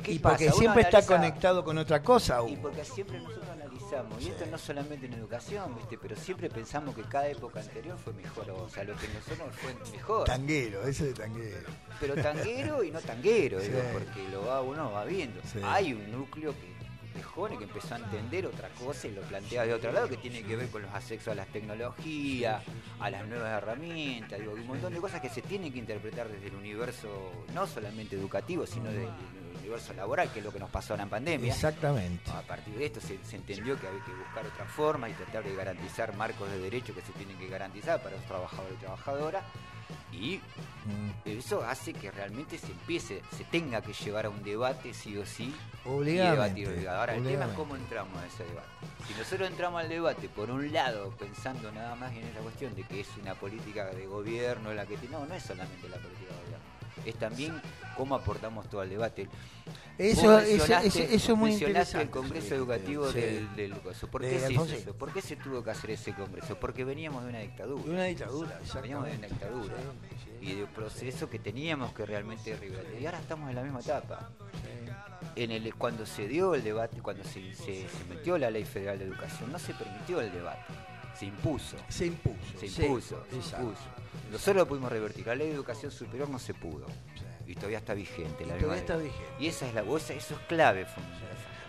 S4: ¿Qué
S1: y porque siempre está conectado con otra cosa.
S4: y porque siempre nosotros analizamos, y esto no solamente en educación, ¿viste? pero siempre pensamos que cada época anterior fue mejor, o sea, lo que nosotros fue mejor.
S1: Tanguero, ese de tanguero.
S4: pero tanguero y no tanguero,
S1: Sí.
S4: digo, porque lo va uno va viendo.
S1: Sí.
S4: Hay un núcleo que que empezó a entender otra cosa y lo plantea de otro lado que tiene que ver con los accesos a las tecnologías, a las nuevas herramientas, digo, un montón de cosas que se tienen que interpretar desde el universo no solamente educativo, sino del universo laboral, que es lo que nos pasó ahora en pandemia.
S1: Exactamente.
S4: A partir de esto se, se entendió que había que buscar otra forma y tratar de garantizar marcos de derecho que se tienen que garantizar para los trabajadores y trabajadoras. Y
S1: Mm.
S4: eso hace que realmente se empiece, se tenga que llevar a un debate sí o sí. y obligado. Ahora, el tema es cómo entramos a ese debate. Si nosotros entramos al debate, por un lado, pensando nada más en esa cuestión de que es una política de gobierno la que tiene. No, no es solamente la política de gobierno. Es también cómo aportamos todo al debate.
S1: Eso, eso,
S4: mencionaste-
S1: eso, eso es muy interesante.
S4: el Congreso
S1: Sí,
S4: Educativo
S1: sí.
S4: del, del coso. ¿Por
S1: De
S4: qué se hizo eso? ¿Por qué se tuvo que hacer ese Congreso? Porque veníamos de una dictadura.
S1: De una dictadura,
S4: Veníamos de una dictadura.
S1: Sí,
S4: Y de un proceso que teníamos que realmente derribar. Y ahora estamos en la misma etapa. En el, cuando se dio el debate, cuando se, se- se metió la Ley Federal de Educación, no se permitió el debate. Se impuso.
S1: Se impuso.
S4: Se
S1: sí,
S4: impuso, se impuso. Nosotros lo pudimos revertir. La ley de educación superior no se pudo. Y todavía está vigente.
S1: Y
S4: la
S1: todavía
S4: misma
S1: está vigente.
S4: Y esa es la esa- eso es clave.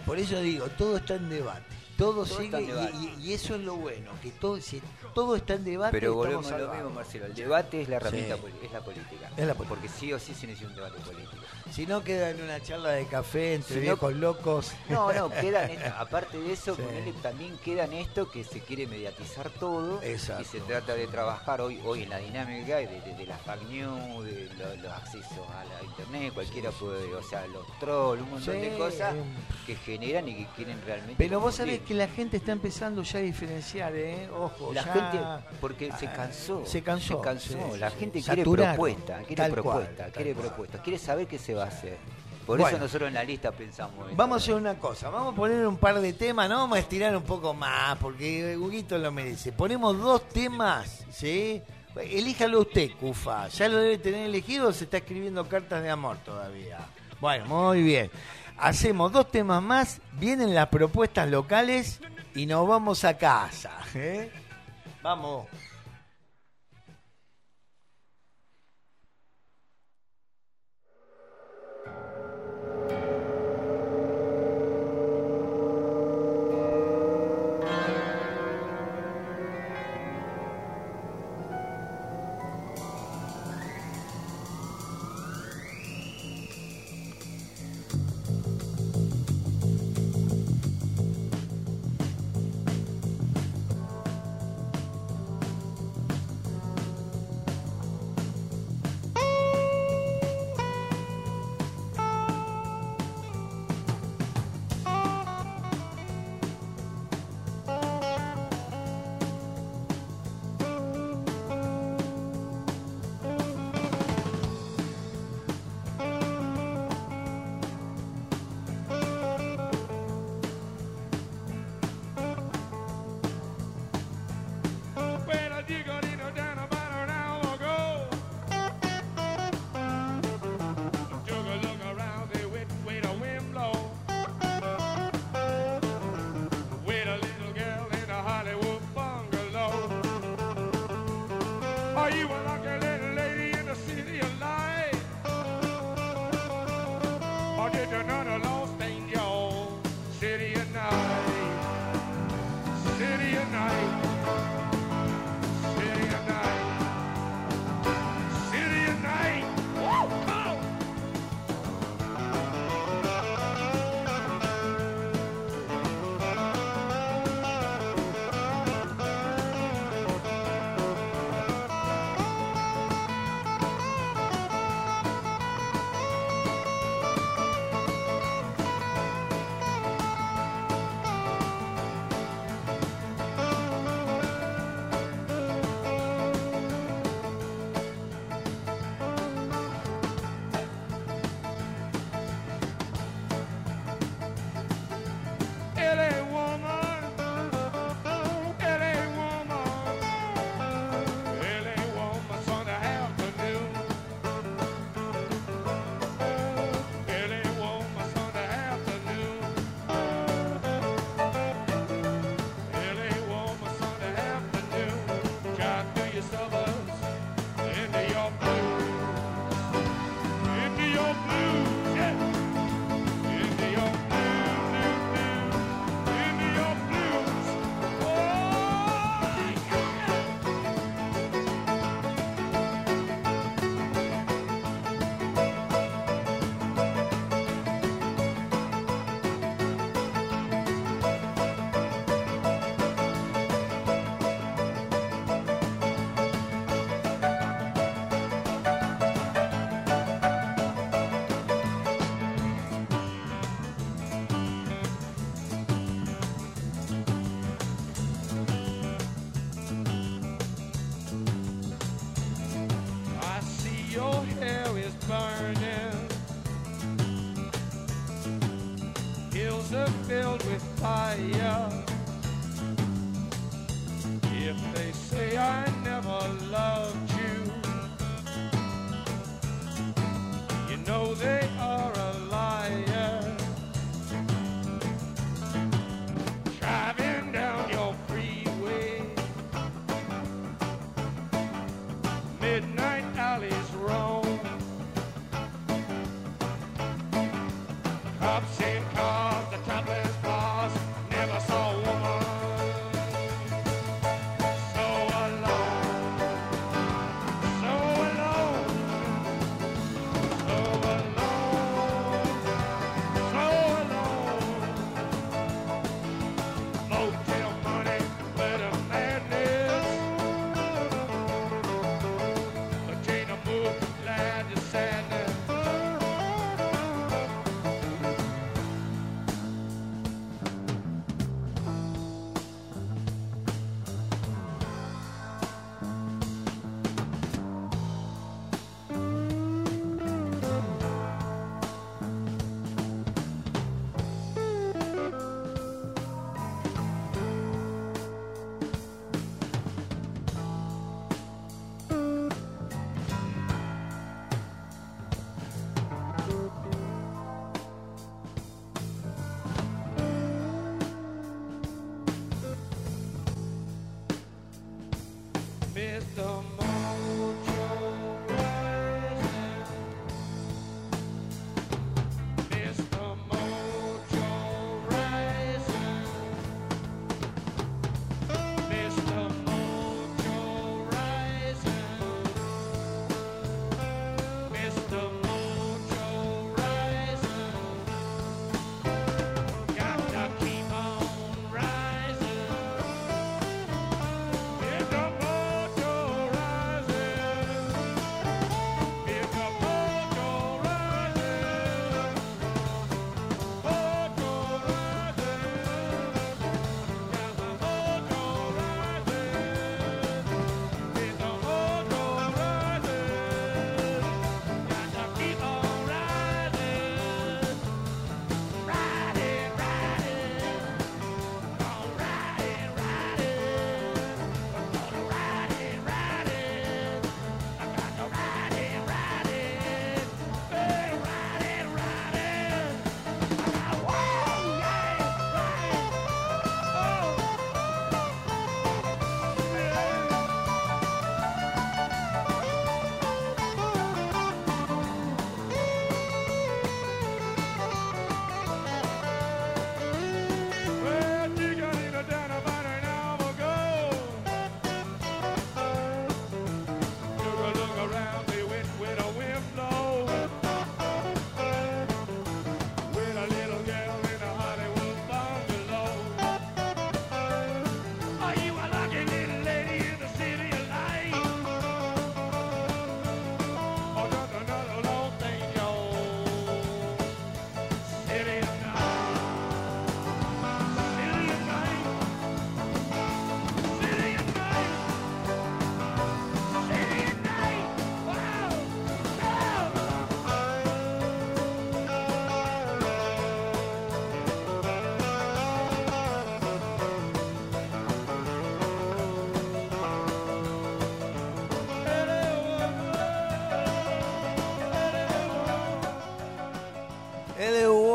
S1: Por eso digo, todo está en debate. Todo,
S4: Todo
S1: sigue
S4: en
S1: y-
S4: debate.
S1: y, y eso es lo bueno, que todo, si todo está en debate,
S4: Pero volvemos a lo
S1: salvados.
S4: mismo, Marcelo. El debate es la herramienta,
S1: Sí.
S4: es la política.
S1: Es la política.
S4: Porque sí o sí se necesita un debate político.
S1: Si no queda en una charla de café entre
S4: Si no-
S1: viejos locos.
S4: No, no, queda en esto. Aparte de eso,
S1: Sí.
S4: ponele, también queda en esto que se quiere mediatizar todo
S1: Exacto.
S4: y se trata de trabajar hoy hoy en la dinámica de, de, de las fake news, de lo- los accesos a la internet, cualquiera puede, o sea, los trolls, un montón
S1: Sí,
S4: de cosas que generan y que quieren realmente.
S1: Pero vos sabés que la gente está empezando ya a diferenciar, ¿eh? Ojo,
S4: La
S1: ya-
S4: gente, porque se cansó.
S1: Se cansó,
S4: Se cansó.
S1: sí,
S4: la gente quiere
S1: Saturaron,
S4: propuesta, quiere
S1: tal cual,
S4: propuesta,
S1: tal
S4: quiere
S1: cual.
S4: propuesta, quiere saber qué se va a. Por
S3: Bueno.
S4: eso nosotros en la lista pensamos.
S3: Vamos a hacer una cosa, vamos a poner un par de temas, no vamos a estirar un poco más, porque Huguito lo merece. Ponemos dos temas, ¿sí? Elíjalo usted, Cufa. ¿Ya lo debe tener elegido o se está escribiendo cartas de amor todavía? Bueno, muy bien. Hacemos dos temas más, vienen las propuestas locales y nos vamos a casa. ¿eh? Vamos.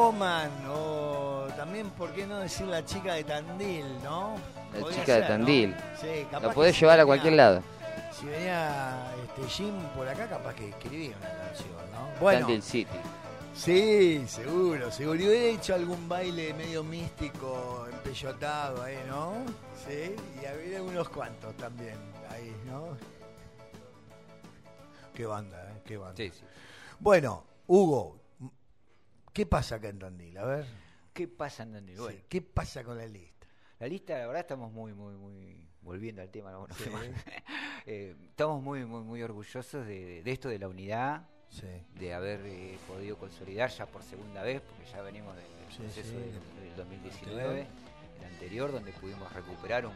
S5: Woman
S1: o también, ¿por qué no decir la chica de Tandil, no?
S3: La
S1: Podría
S3: chica de. Tandil.
S1: Sí, capaz
S3: Lo
S1: que
S3: podés
S1: si
S3: llevar a cualquier lado.
S1: Si venía este, Jim por acá, capaz que escribía una canción, ¿no? Bueno,
S3: Tandil City.
S1: sí, seguro, seguro. Y hubiera hecho algún baile medio místico, empellotado ahí, ¿no? Sí, y había unos cuantos también ahí, ¿no? Qué banda, ¿eh? Qué banda.
S4: Sí, sí.
S1: Bueno, Hugo, ¿qué pasa acá en Tandil? A ver,
S4: ¿Qué pasa en Tandil? Bueno,
S1: sí, ¿qué pasa con la lista?
S4: la lista, la verdad, estamos muy, muy, muy. Volviendo al tema, ¿no?
S1: Sí.
S4: Eh, estamos muy, muy, muy orgullosos de, de esto de la unidad,
S1: Sí,
S4: de haber eh, podido consolidar ya por segunda vez, porque ya venimos del, del
S1: Sí,
S4: proceso
S1: sí,
S4: del,
S1: del-
S4: del 2019,
S1: anterior.
S4: el anterior, donde pudimos recuperar un,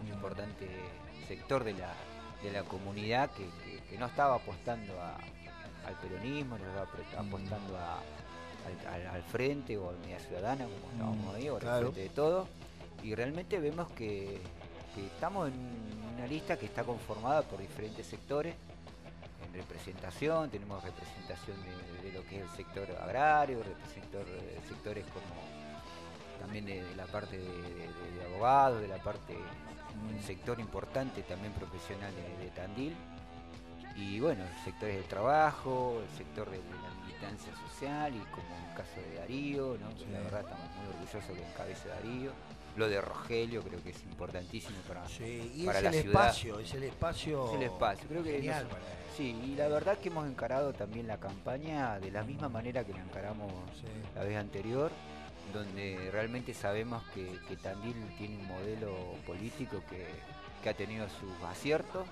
S4: un importante sector de la, de la comunidad que, que- que no estaba apostando a- al peronismo, no estaba
S1: Mm.
S4: apostando a- al, al- al frente o a unidad ciudadana, como estábamos
S1: Mm,
S4: ahí, o al frente de todo. Y realmente vemos que, que estamos en una lista que está conformada por diferentes sectores en representación, tenemos representación de, de lo que es el sector agrario, representor, eh, sectores como también de, de la parte de, de- de abogados, de la parte, un sector importante también profesional de, de Tandil, y bueno, sectores del trabajo, el sector de, de la militancia social, y como en el caso de Darío, ¿no? la verdad estamos muy orgullosos que encabece Darío, lo de Rogelio creo que es importantísimo para,
S1: sí. y
S4: para
S1: es
S4: la
S1: el
S4: ciudad.
S1: espacio, es el espacio.
S4: Es el espacio, creo que
S1: genial
S4: nos-. Sí, y la verdad que hemos encarado también la campaña de la misma manera que la encaramos
S1: Sí.
S4: la vez anterior, donde realmente sabemos que, que Tandil tiene un modelo político que, que ha tenido sus aciertos,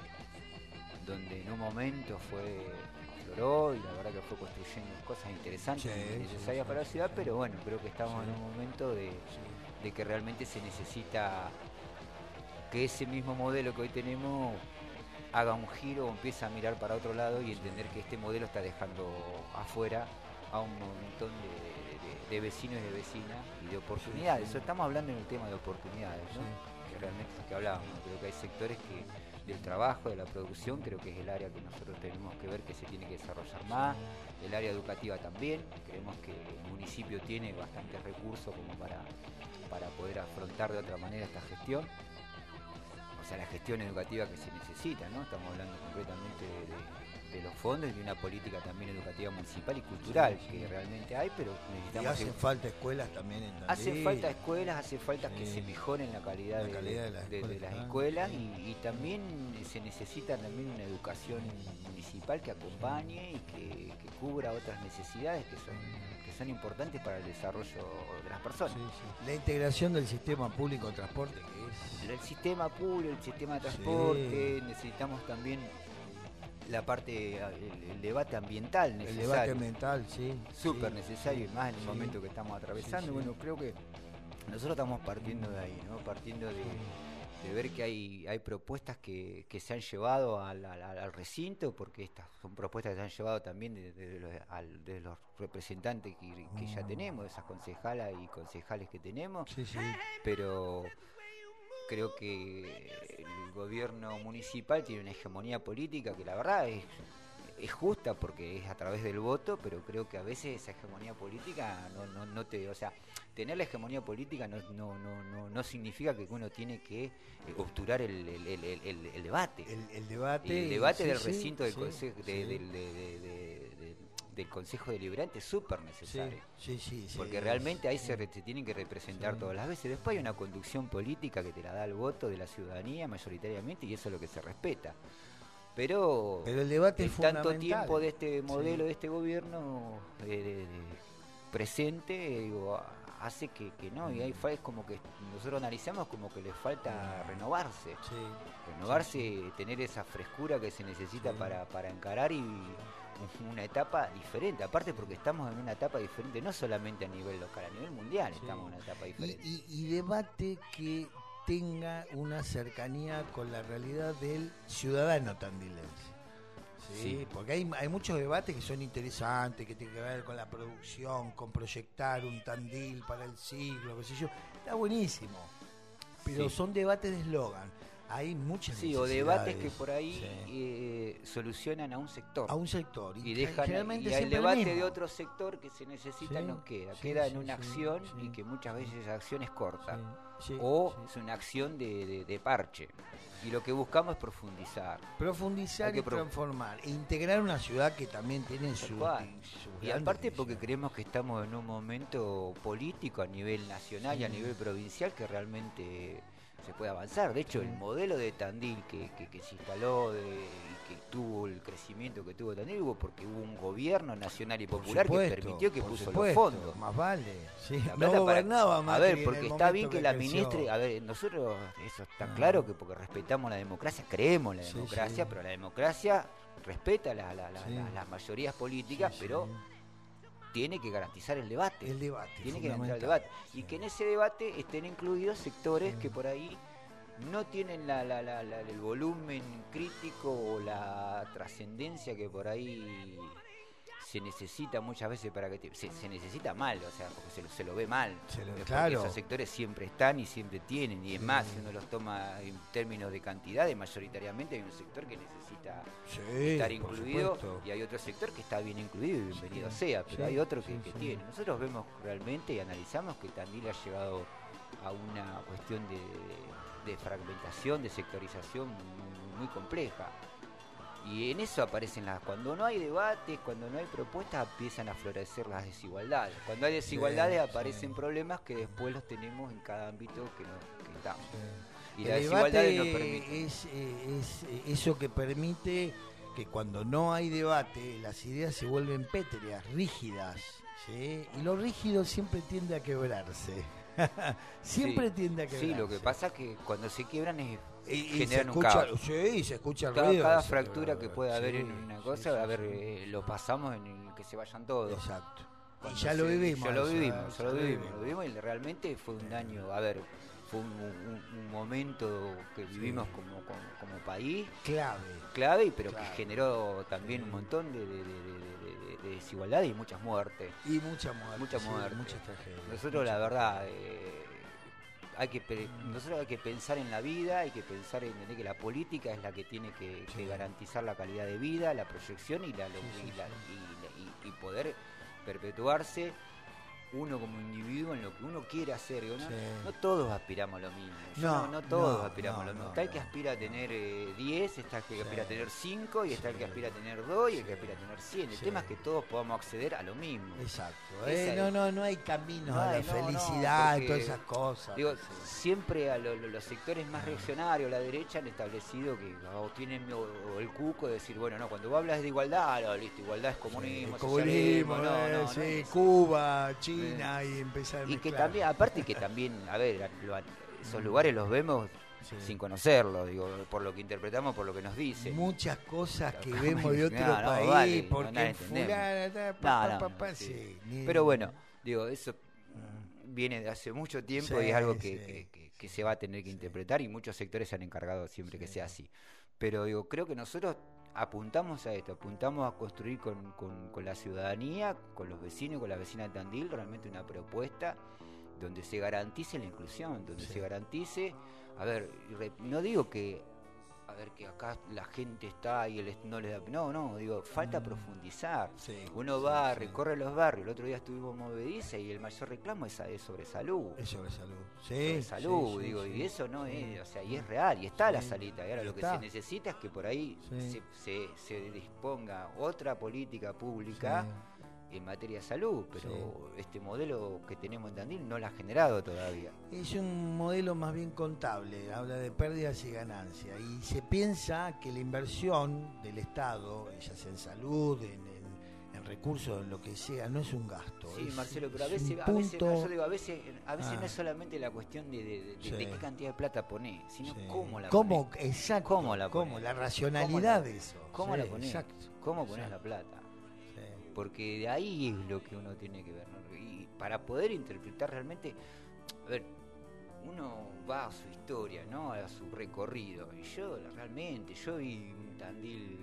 S4: donde en un momento fue y la verdad que fue construyendo cosas interesantes
S1: Sí,
S4: necesarias
S1: sí,
S4: para la ciudad, pero bueno, creo que estamos en un momento de, que realmente se necesita que ese mismo modelo que hoy tenemos haga un giro o empiece a mirar para otro lado y entender que este modelo está dejando afuera a un montón de, de- de vecinos y de vecinas y de oportunidades.
S1: sí.
S4: Estamos hablando en el tema de oportunidades, ¿no?
S1: Sí.
S4: que realmente es lo que hablábamos. Creo que hay sectores que del trabajo, de la producción, creo que es el área que nosotros tenemos que ver que se tiene que desarrollar más. El área educativa también. Creemos que el municipio tiene bastantes recursos como para, para poder afrontar de otra manera esta gestión. O sea, la gestión educativa que se necesita, ¿no? Estamos hablando concretamente de, fondos y de una política también educativa municipal y cultural
S1: Sí, sí.
S4: que realmente hay, pero
S1: Y
S4: necesitamos...
S1: hacen falta escuelas también en Tandil.
S4: Hace falta escuelas, hace falta que se mejoren la calidad,
S1: La
S4: de,
S1: calidad de las
S4: de- de
S1: escuelas,
S4: las
S1: claro.
S4: escuelas
S1: Sí.
S4: y, y también se necesita también una educación municipal que acompañe y que, que cubra otras necesidades que son, que son importantes para el desarrollo de las personas.
S1: La integración del sistema público de transporte, que es.
S4: El sistema público, el sistema de transporte, necesitamos también la parte, el, el debate ambiental
S1: El
S4: necesario.
S1: debate mental, sí.
S4: súper
S1: sí,
S4: necesario
S1: sí,
S4: y más en el
S1: sí.
S4: momento que estamos atravesando. Bueno, creo que nosotros estamos partiendo de ahí, ¿no? Partiendo de, de ver que hay, hay propuestas que, que se han llevado al, al- al recinto, porque estas son propuestas que se han llevado también de, de los, al- de los representantes que, que ya
S1: Mm.
S4: tenemos, esas concejalas y concejales que tenemos,
S1: Sí, sí.
S4: pero creo que el gobierno municipal tiene una hegemonía política que la verdad es, es justa porque es a través del voto, pero creo que a veces esa hegemonía política no, no, no te, o sea, tener la hegemonía política no, no, no, no, no significa que uno tiene que eh, obturar el, el, el, el- el- el debate.
S1: El, debate.
S4: el debate
S1: sí,
S4: del
S1: sí,
S4: recinto del,
S1: sí,
S4: consejo, de-
S1: sí.
S4: del, de- de- de- de- del Consejo Deliberante es súper necesario.
S1: sí, sí, sí,
S4: Porque realmente ahí se,
S1: sí.
S4: re- se tienen que representar todas las veces. Después hay una conducción política que te la da el voto de la ciudadanía mayoritariamente y eso es lo que se respeta. Pero,
S1: Pero el debate es
S4: tanto tiempo de este modelo, de este gobierno de- de presente, digo, hace que, que no. Y ahí fa- es como que nosotros analizamos como que le falta renovarse.
S1: Sí.
S4: Renovarse, tener esa frescura que se necesita
S1: Sí.
S4: para, para encarar y una etapa diferente, aparte porque estamos en una etapa diferente, no solamente a nivel local, a nivel mundial
S1: Sí.
S4: estamos en una etapa
S1: Y,
S4: diferente.
S1: y- y debate que tenga una cercanía con la realidad del ciudadano tandilense. Sí,
S4: Sí.
S1: porque hay, hay muchos debates que son interesantes, que tienen que ver con la producción, con proyectar un tandil para el siglo, qué sé yo. Está buenísimo. Pero
S4: Sí.
S1: son debates de eslogan. Hay muchas
S4: Sí, o debates que por ahí
S1: Sí.
S4: eh, solucionan a un sector.
S1: a un sector
S4: y dejan
S1: generalmente
S4: y el debate de otro sector que se necesita
S1: Sí,
S4: no queda, queda en una acción y que muchas veces esa acción es corta. O es una acción de, de- de parche. Y lo que buscamos es profundizar.
S1: profundizar y transformar, e integrar una ciudad que también tiene su,
S4: Y aparte porque creemos que estamos en un momento político a nivel nacional y a nivel provincial que realmente se puede avanzar. De hecho, el modelo de Tandil que, que- que se instaló de- y que tuvo el crecimiento que tuvo Tandil hubo porque hubo un gobierno nacional y popular
S1: supuesto,
S4: que permitió que puso
S1: supuesto,
S4: los fondos.
S1: Más vale. Sí,
S4: La
S1: no
S4: plata para-
S1: gobernaba
S4: a ver, porque está bien que la
S1: creció.
S4: ministra, a ver, nosotros, eso está
S1: Ah.
S4: claro que porque respetamos la democracia, creemos en la democracia,
S1: sí.
S4: pero la democracia respeta la- la- la- la- las mayorías políticas, pero. Tiene que garantizar el debate.
S1: el debate.
S4: tiene que garantizar el debate. Y que en ese debate estén incluidos sectores
S1: Sí.
S4: que por ahí no tienen la, la- la- la- el volumen crítico o la trascendencia que por ahí se necesita muchas veces para que te- se, se necesita mal, o sea, porque se, lo- se lo ve mal.
S1: Se lo- claro.
S4: Esos sectores siempre están y siempre tienen, y es
S1: Sí.
S4: más, si uno los toma en términos de cantidades, mayoritariamente hay un sector que necesita
S1: Sí,
S4: estar incluido y hay otro sector que está bien incluido y bienvenido
S1: Sí,
S4: sea, pero hay otro que, tiene. Nosotros vemos realmente y analizamos que Tandil ha llegado a una cuestión de, de fragmentación, de sectorización muy, muy compleja. Y en eso aparecen las... Cuando no hay debates, cuando no hay propuestas, empiezan a florecer las desigualdades. Cuando hay desigualdades
S1: Sí,
S4: aparecen
S1: sí.
S4: problemas que después los tenemos en cada ámbito que, nos- que estamos. Y
S1: el
S4: la desigualdad
S1: debate
S4: nos permite...
S1: es, eh, es, eh, eso que permite que cuando no hay debate las ideas se vuelven pétreas, rígidas, y lo rígido siempre tiende a quebrarse. siempre
S4: Sí,
S1: tiende a quebrarse.
S4: Sí, lo que pasa es que cuando se quiebran es,
S1: Y- y se
S4: generan un caos.
S1: sí, se escucha el
S4: Cada,
S1: ruido.
S4: cada fractura que pueda haber
S1: sí,
S4: en una cosa,
S1: sí,
S4: a ver, eh, lo pasamos en el que se vayan todos.
S1: Exacto. Y ya lo vivimos.
S4: Ya lo vivimos,
S1: ya
S4: lo vivimos, lo vivimos y realmente fue un daño, a ver, fue un, un- un momento que vivimos como, como, como país
S1: Clave.
S4: clave, pero que generó también un montón de, de, de- de- de- de desigualdad y muchas muertes.
S1: Y mucha muerte.
S4: Mucha
S1: sí,
S4: muerte.
S1: muchas tragedias.
S4: Nosotros la verdad, eh, hay que nosotros hay que pensar en la vida, hay que pensar en entender que la política es la que tiene que, garantizar la calidad de vida, la proyección y, la, lo-
S1: Sí, sí,
S4: y, la-
S1: sí.
S4: y- y- y poder perpetuarse uno como individuo en lo que uno quiere hacer. ¿no?
S1: Sí.
S4: no todos aspiramos a lo mismo.
S1: No,
S4: no, no todos aspiramos a lo mismo. Está el que aspira a tener eh, 10, está el que
S1: Sí.
S4: aspira a tener 5 y está el que aspira a tener 2 y el que aspira a tener 100. El tema es que todos podamos acceder a lo mismo.
S1: Exacto. Eh, no, no, no hay caminos
S4: No
S1: a la felicidad y
S4: porque,
S1: todas esas cosas.
S4: Digo, siempre a lo- lo- los sectores más reaccionarios, la derecha, han establecido que o tienen o- o el cuco de decir, bueno, no, cuando vos hablas de igualdad, listo, igualdad es comunismo, socialismo,
S1: comunismo,
S4: no,
S1: eh,
S4: no, no
S1: sí, y empezar a
S4: Y que también, aparte que también, a ver, lo- esos lugares los vemos
S1: Sí.
S4: sin conocerlos, digo, por lo que interpretamos, por lo que nos dicen.
S1: Muchas cosas que vemos de otro
S4: no, no,
S1: país,
S4: vale, no,
S1: porque fulana, pa, pa, pa,
S4: sí.
S1: sí,
S4: Pero bueno, digo, eso viene de hace mucho tiempo y es algo que,
S1: sí.
S4: que- que- que se va a tener que interpretar y muchos sectores se han encargado siempre que sea así. Pero digo, creo que nosotros apuntamos a esto, apuntamos a construir con, con- con la ciudadanía, con los vecinos y con la vecina de Tandil, realmente una propuesta donde se garantice la inclusión, donde
S1: Sí.
S4: se garantice, a ver, no digo que a ver que acá la gente está y él no le da no no digo falta profundizar
S1: Mm. Sí,
S4: uno
S1: sí,
S4: va,
S1: sí.
S4: recorre los barrios. El otro día estuvimos en Movediza y el mayor reclamo es, es sobre salud.
S1: Es sobre salud. Sí,
S4: sobre salud, digo, y eso no es, o sea, y es real, y está la salita. Y ahora
S1: y
S4: lo que
S1: está.
S4: se necesita es que por ahí se, se disponga otra política pública en materia de salud, pero este modelo que tenemos en Tandil no la ha generado todavía.
S1: Es un modelo más bien contable, habla de pérdidas y ganancias. Y se piensa que la inversión del Estado, ya sea en salud, en, en- en recursos, en lo que sea, no es un gasto.
S4: Sí,
S1: es-
S4: Marcelo, pero a
S1: es
S4: veces, a veces, yo digo, a veces, a veces
S1: Ah.
S4: no es solamente la cuestión de, de- de- de
S1: Sí.
S4: qué cantidad de plata ponés, sino
S1: Sí.
S4: cómo la
S1: ¿Cómo?
S4: ponés.
S1: Exacto.
S4: ¿Cómo la
S1: ¿Cómo?
S4: ponés?
S1: La racionalidad
S4: ¿Cómo la-
S1: de eso.
S4: ¿Cómo la ponés?
S1: Exacto.
S4: ¿Cómo pones
S1: Exacto.
S4: la plata? Porque de ahí es lo que uno tiene que ver. ¿no? Y para poder interpretar realmente, a ver, uno va a su historia, ¿no? A su recorrido. Y yo realmente, yo vi un Tandil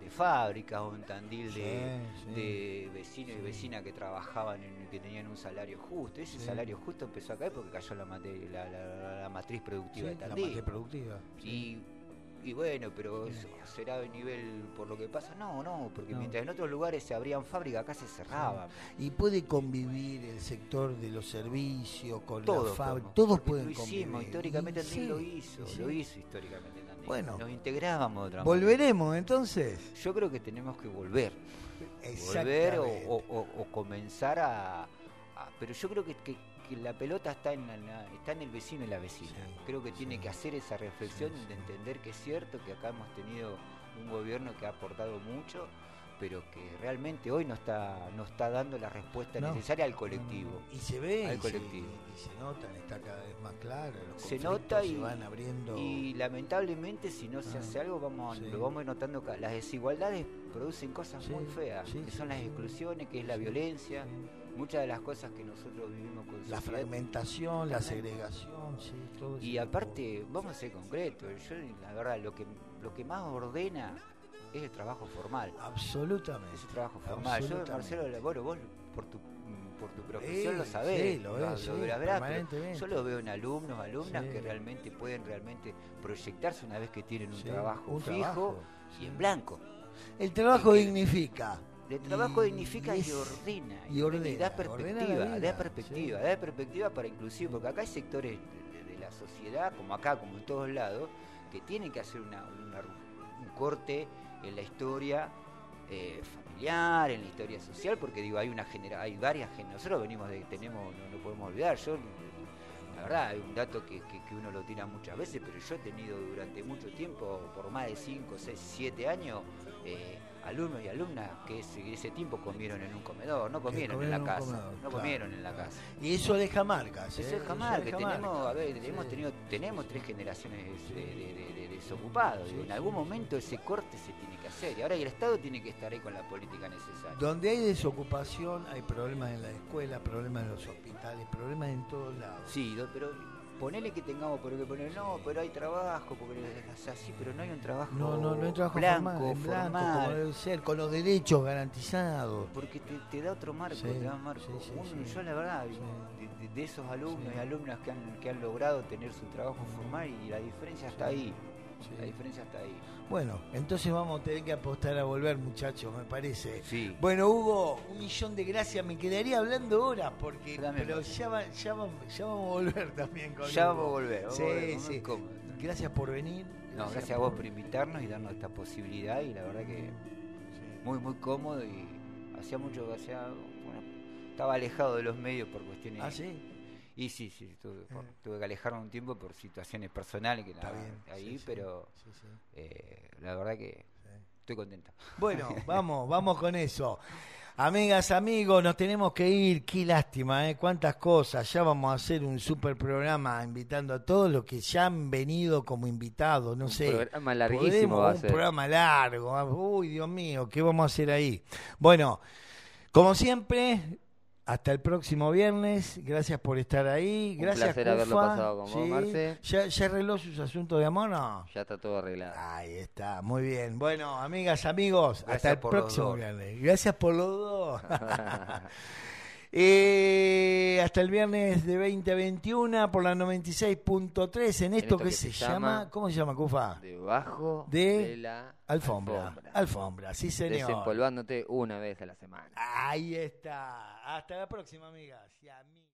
S4: de fábricas o en Tandil de,
S1: Sí,
S4: de vecinos y vecinas que trabajaban en que tenían un salario justo. Ese salario justo empezó a caer porque cayó la, la, la- la matriz productiva de
S1: la
S4: Tandil.
S1: matriz productiva. sí.
S4: Y, y bueno, pero será de nivel por lo que pasa. No, no, porque
S1: No.
S4: mientras en otros lugares se abrían fábricas, acá se cerraban.
S1: Y puede convivir el sector de los servicios con
S4: Todos,
S1: la fábrica. Todos pueden
S4: lo
S1: convivir.
S4: hicimos, históricamente
S1: sí,
S4: lo hizo,
S1: sí.
S4: lo hizo históricamente Tandil.
S1: Bueno.
S4: Nos integrábamos de otra manera.
S1: Volveremos entonces.
S4: Yo creo que tenemos que volver. volver o, o- o- o comenzar a, a- Pero yo creo que, que- que la pelota está en, la- está en el vecino y la vecina.
S1: Sí,
S4: creo que tiene
S1: sí.
S4: que hacer esa reflexión
S1: Sí,
S4: de entender que es cierto que acá hemos tenido un gobierno que ha aportado mucho, pero que realmente hoy no está, no está dando la respuesta
S1: No.
S4: necesaria al colectivo.
S1: Y se ve
S4: Al
S1: y se,
S4: colectivo.
S1: y se notan, está cada vez más claro. Los
S4: Se nota y,
S1: se van abriendo.
S4: y lamentablemente si no se
S1: Ah,
S4: hace algo vamos
S1: sí.
S4: lo vamos notando ca- las desigualdades producen cosas
S1: Sí,
S4: muy feas
S1: sí,
S4: que son las exclusiones que es la violencia. Muchas de las cosas que nosotros vivimos con
S1: La
S4: sociedad.
S1: fragmentación, la segregación, sí, todo ese
S4: y aparte vamos a ser concretos yo la verdad lo que lo que más ordena es el trabajo formal
S1: Absolutamente.
S4: es el trabajo formal yo. Marcelo bueno vos por tu por tu profesión
S1: Eh,
S4: lo sabés
S1: sí, lo
S4: lo,
S1: es,
S4: lo
S1: sí,
S4: verás, yo lo veo en alumnos alumnas
S1: Sí.
S4: que realmente pueden realmente proyectarse una vez que tienen un trabajo
S1: un
S4: fijo
S1: trabajo,
S4: y en blanco
S1: El trabajo dignifica.
S4: El trabajo
S1: Y-
S4: dignifica
S1: y
S4: ordena.
S1: y ordena,
S4: da perspectiva,
S1: vida,
S4: da perspectiva,
S1: sí.
S4: da perspectiva para inclusive, porque acá hay sectores de, de- de la sociedad, como acá, como en todos lados, que tienen que hacer una, una- un corte en la historia eh, familiar, en la historia social, porque digo, hay una genera hay varias generaciones, nosotros venimos de, tenemos, no, no podemos olvidar, yo la verdad, hay un dato que, que- que uno lo tira muchas veces, pero yo he tenido durante mucho tiempo, por más de 5, 6, 7 años, eh, alumnos y alumnas que ese, ese tiempo comieron en un comedor, no comieron en la
S1: comieron en un
S4: casa,
S1: comedor,
S4: no
S1: claro,
S4: comieron en la casa.
S1: Y eso deja marcas.
S4: Eso
S1: ¿eh? deja
S4: tenemos, a ver, hemos tenido, tenemos tres generaciones de, de- de- de desocupados.
S1: Sí,
S4: digo, en
S1: sí,
S4: algún momento ese corte se tiene que hacer. Y ahora el Estado tiene que estar ahí con la política necesaria.
S1: Donde hay desocupación, hay problemas en la escuela, problemas en los hospitales, problemas en todos lados.
S4: Sí, pero ponele que tengamos por qué poner, no, pero hay trabajo, porque es así, pero no hay un trabajo
S1: No, no, no hay trabajo
S4: blanco,
S1: formal, en blanco,
S4: formal.
S1: como debe ser, con los derechos garantizados.
S4: Porque te, te da otro marco,
S1: Sí,
S4: te da un marco.
S1: sí, sí,
S4: Un-
S1: sí.
S4: Yo la verdad,
S1: Sí.
S4: de, de- esos alumnos
S1: Sí.
S4: y alumnas que han, que han logrado tener su trabajo formal y la diferencia está
S1: Sí.
S4: ahí.
S1: Sí.
S4: La diferencia está ahí.
S1: Bueno, entonces vamos a tener que apostar a volver, muchachos, me parece.
S4: Sí.
S1: Bueno, Hugo, un millón de gracias. Me quedaría hablando horas porque,
S4: Dame
S1: pero ya, va- ya, vamos, ya vamos a volver también con
S4: Ya vamos a volver. vamos
S1: Sí,
S4: a volver,
S1: sí. Gracias por venir.
S4: No, gracias a vos por invitarnos y darnos esta posibilidad y la verdad que
S1: Sí.
S4: muy muy cómodo y hacía mucho que hacía bueno, estaba alejado de los medios por cuestiones
S1: Ah, sí.
S4: Y sí sí tuve, por-
S1: Eh.
S4: tuve que alejarme un tiempo por situaciones personales que nada,
S1: bien.
S4: ahí
S1: sí,
S4: pero
S1: Sí, sí,
S4: eh, la verdad que
S1: sí.
S4: estoy contento
S1: Bueno, vamos, vamos con eso. Amigas, amigos, nos tenemos que ir. Qué lástima, ¿eh? Cuántas cosas. Ya vamos a hacer un super programa invitando a todos los que ya han venido como invitados. No sé.
S3: programa larguísimo
S1: Podemos-
S3: va a
S1: un
S3: ser.
S1: programa largo. Uy, Dios mío, ¿qué vamos a hacer ahí? Bueno, como siempre, hasta el próximo viernes. Gracias por estar ahí.
S3: Un
S1: Gracias,
S3: placer haberlo pasado con vos,
S1: Sí.
S3: Marce.
S1: ¿Ya, ¿Ya arregló sus asuntos de amor no?
S3: Ya está todo arreglado.
S1: Ahí está, muy bien. Bueno, amigas, amigos,
S4: Gracias
S1: hasta el próximo viernes. Gracias por los dos. Eh, hasta el viernes de 20 a 21 por la 96.3 en esto que, se, llama, ¿cómo se llama, Cufa?
S3: Debajo
S1: De
S3: de, la
S1: Alfombra. Alfombra, sí señor.
S3: Desempolvándote una vez a la semana.
S1: Ahí está. Hasta la próxima, amigas. y amigos.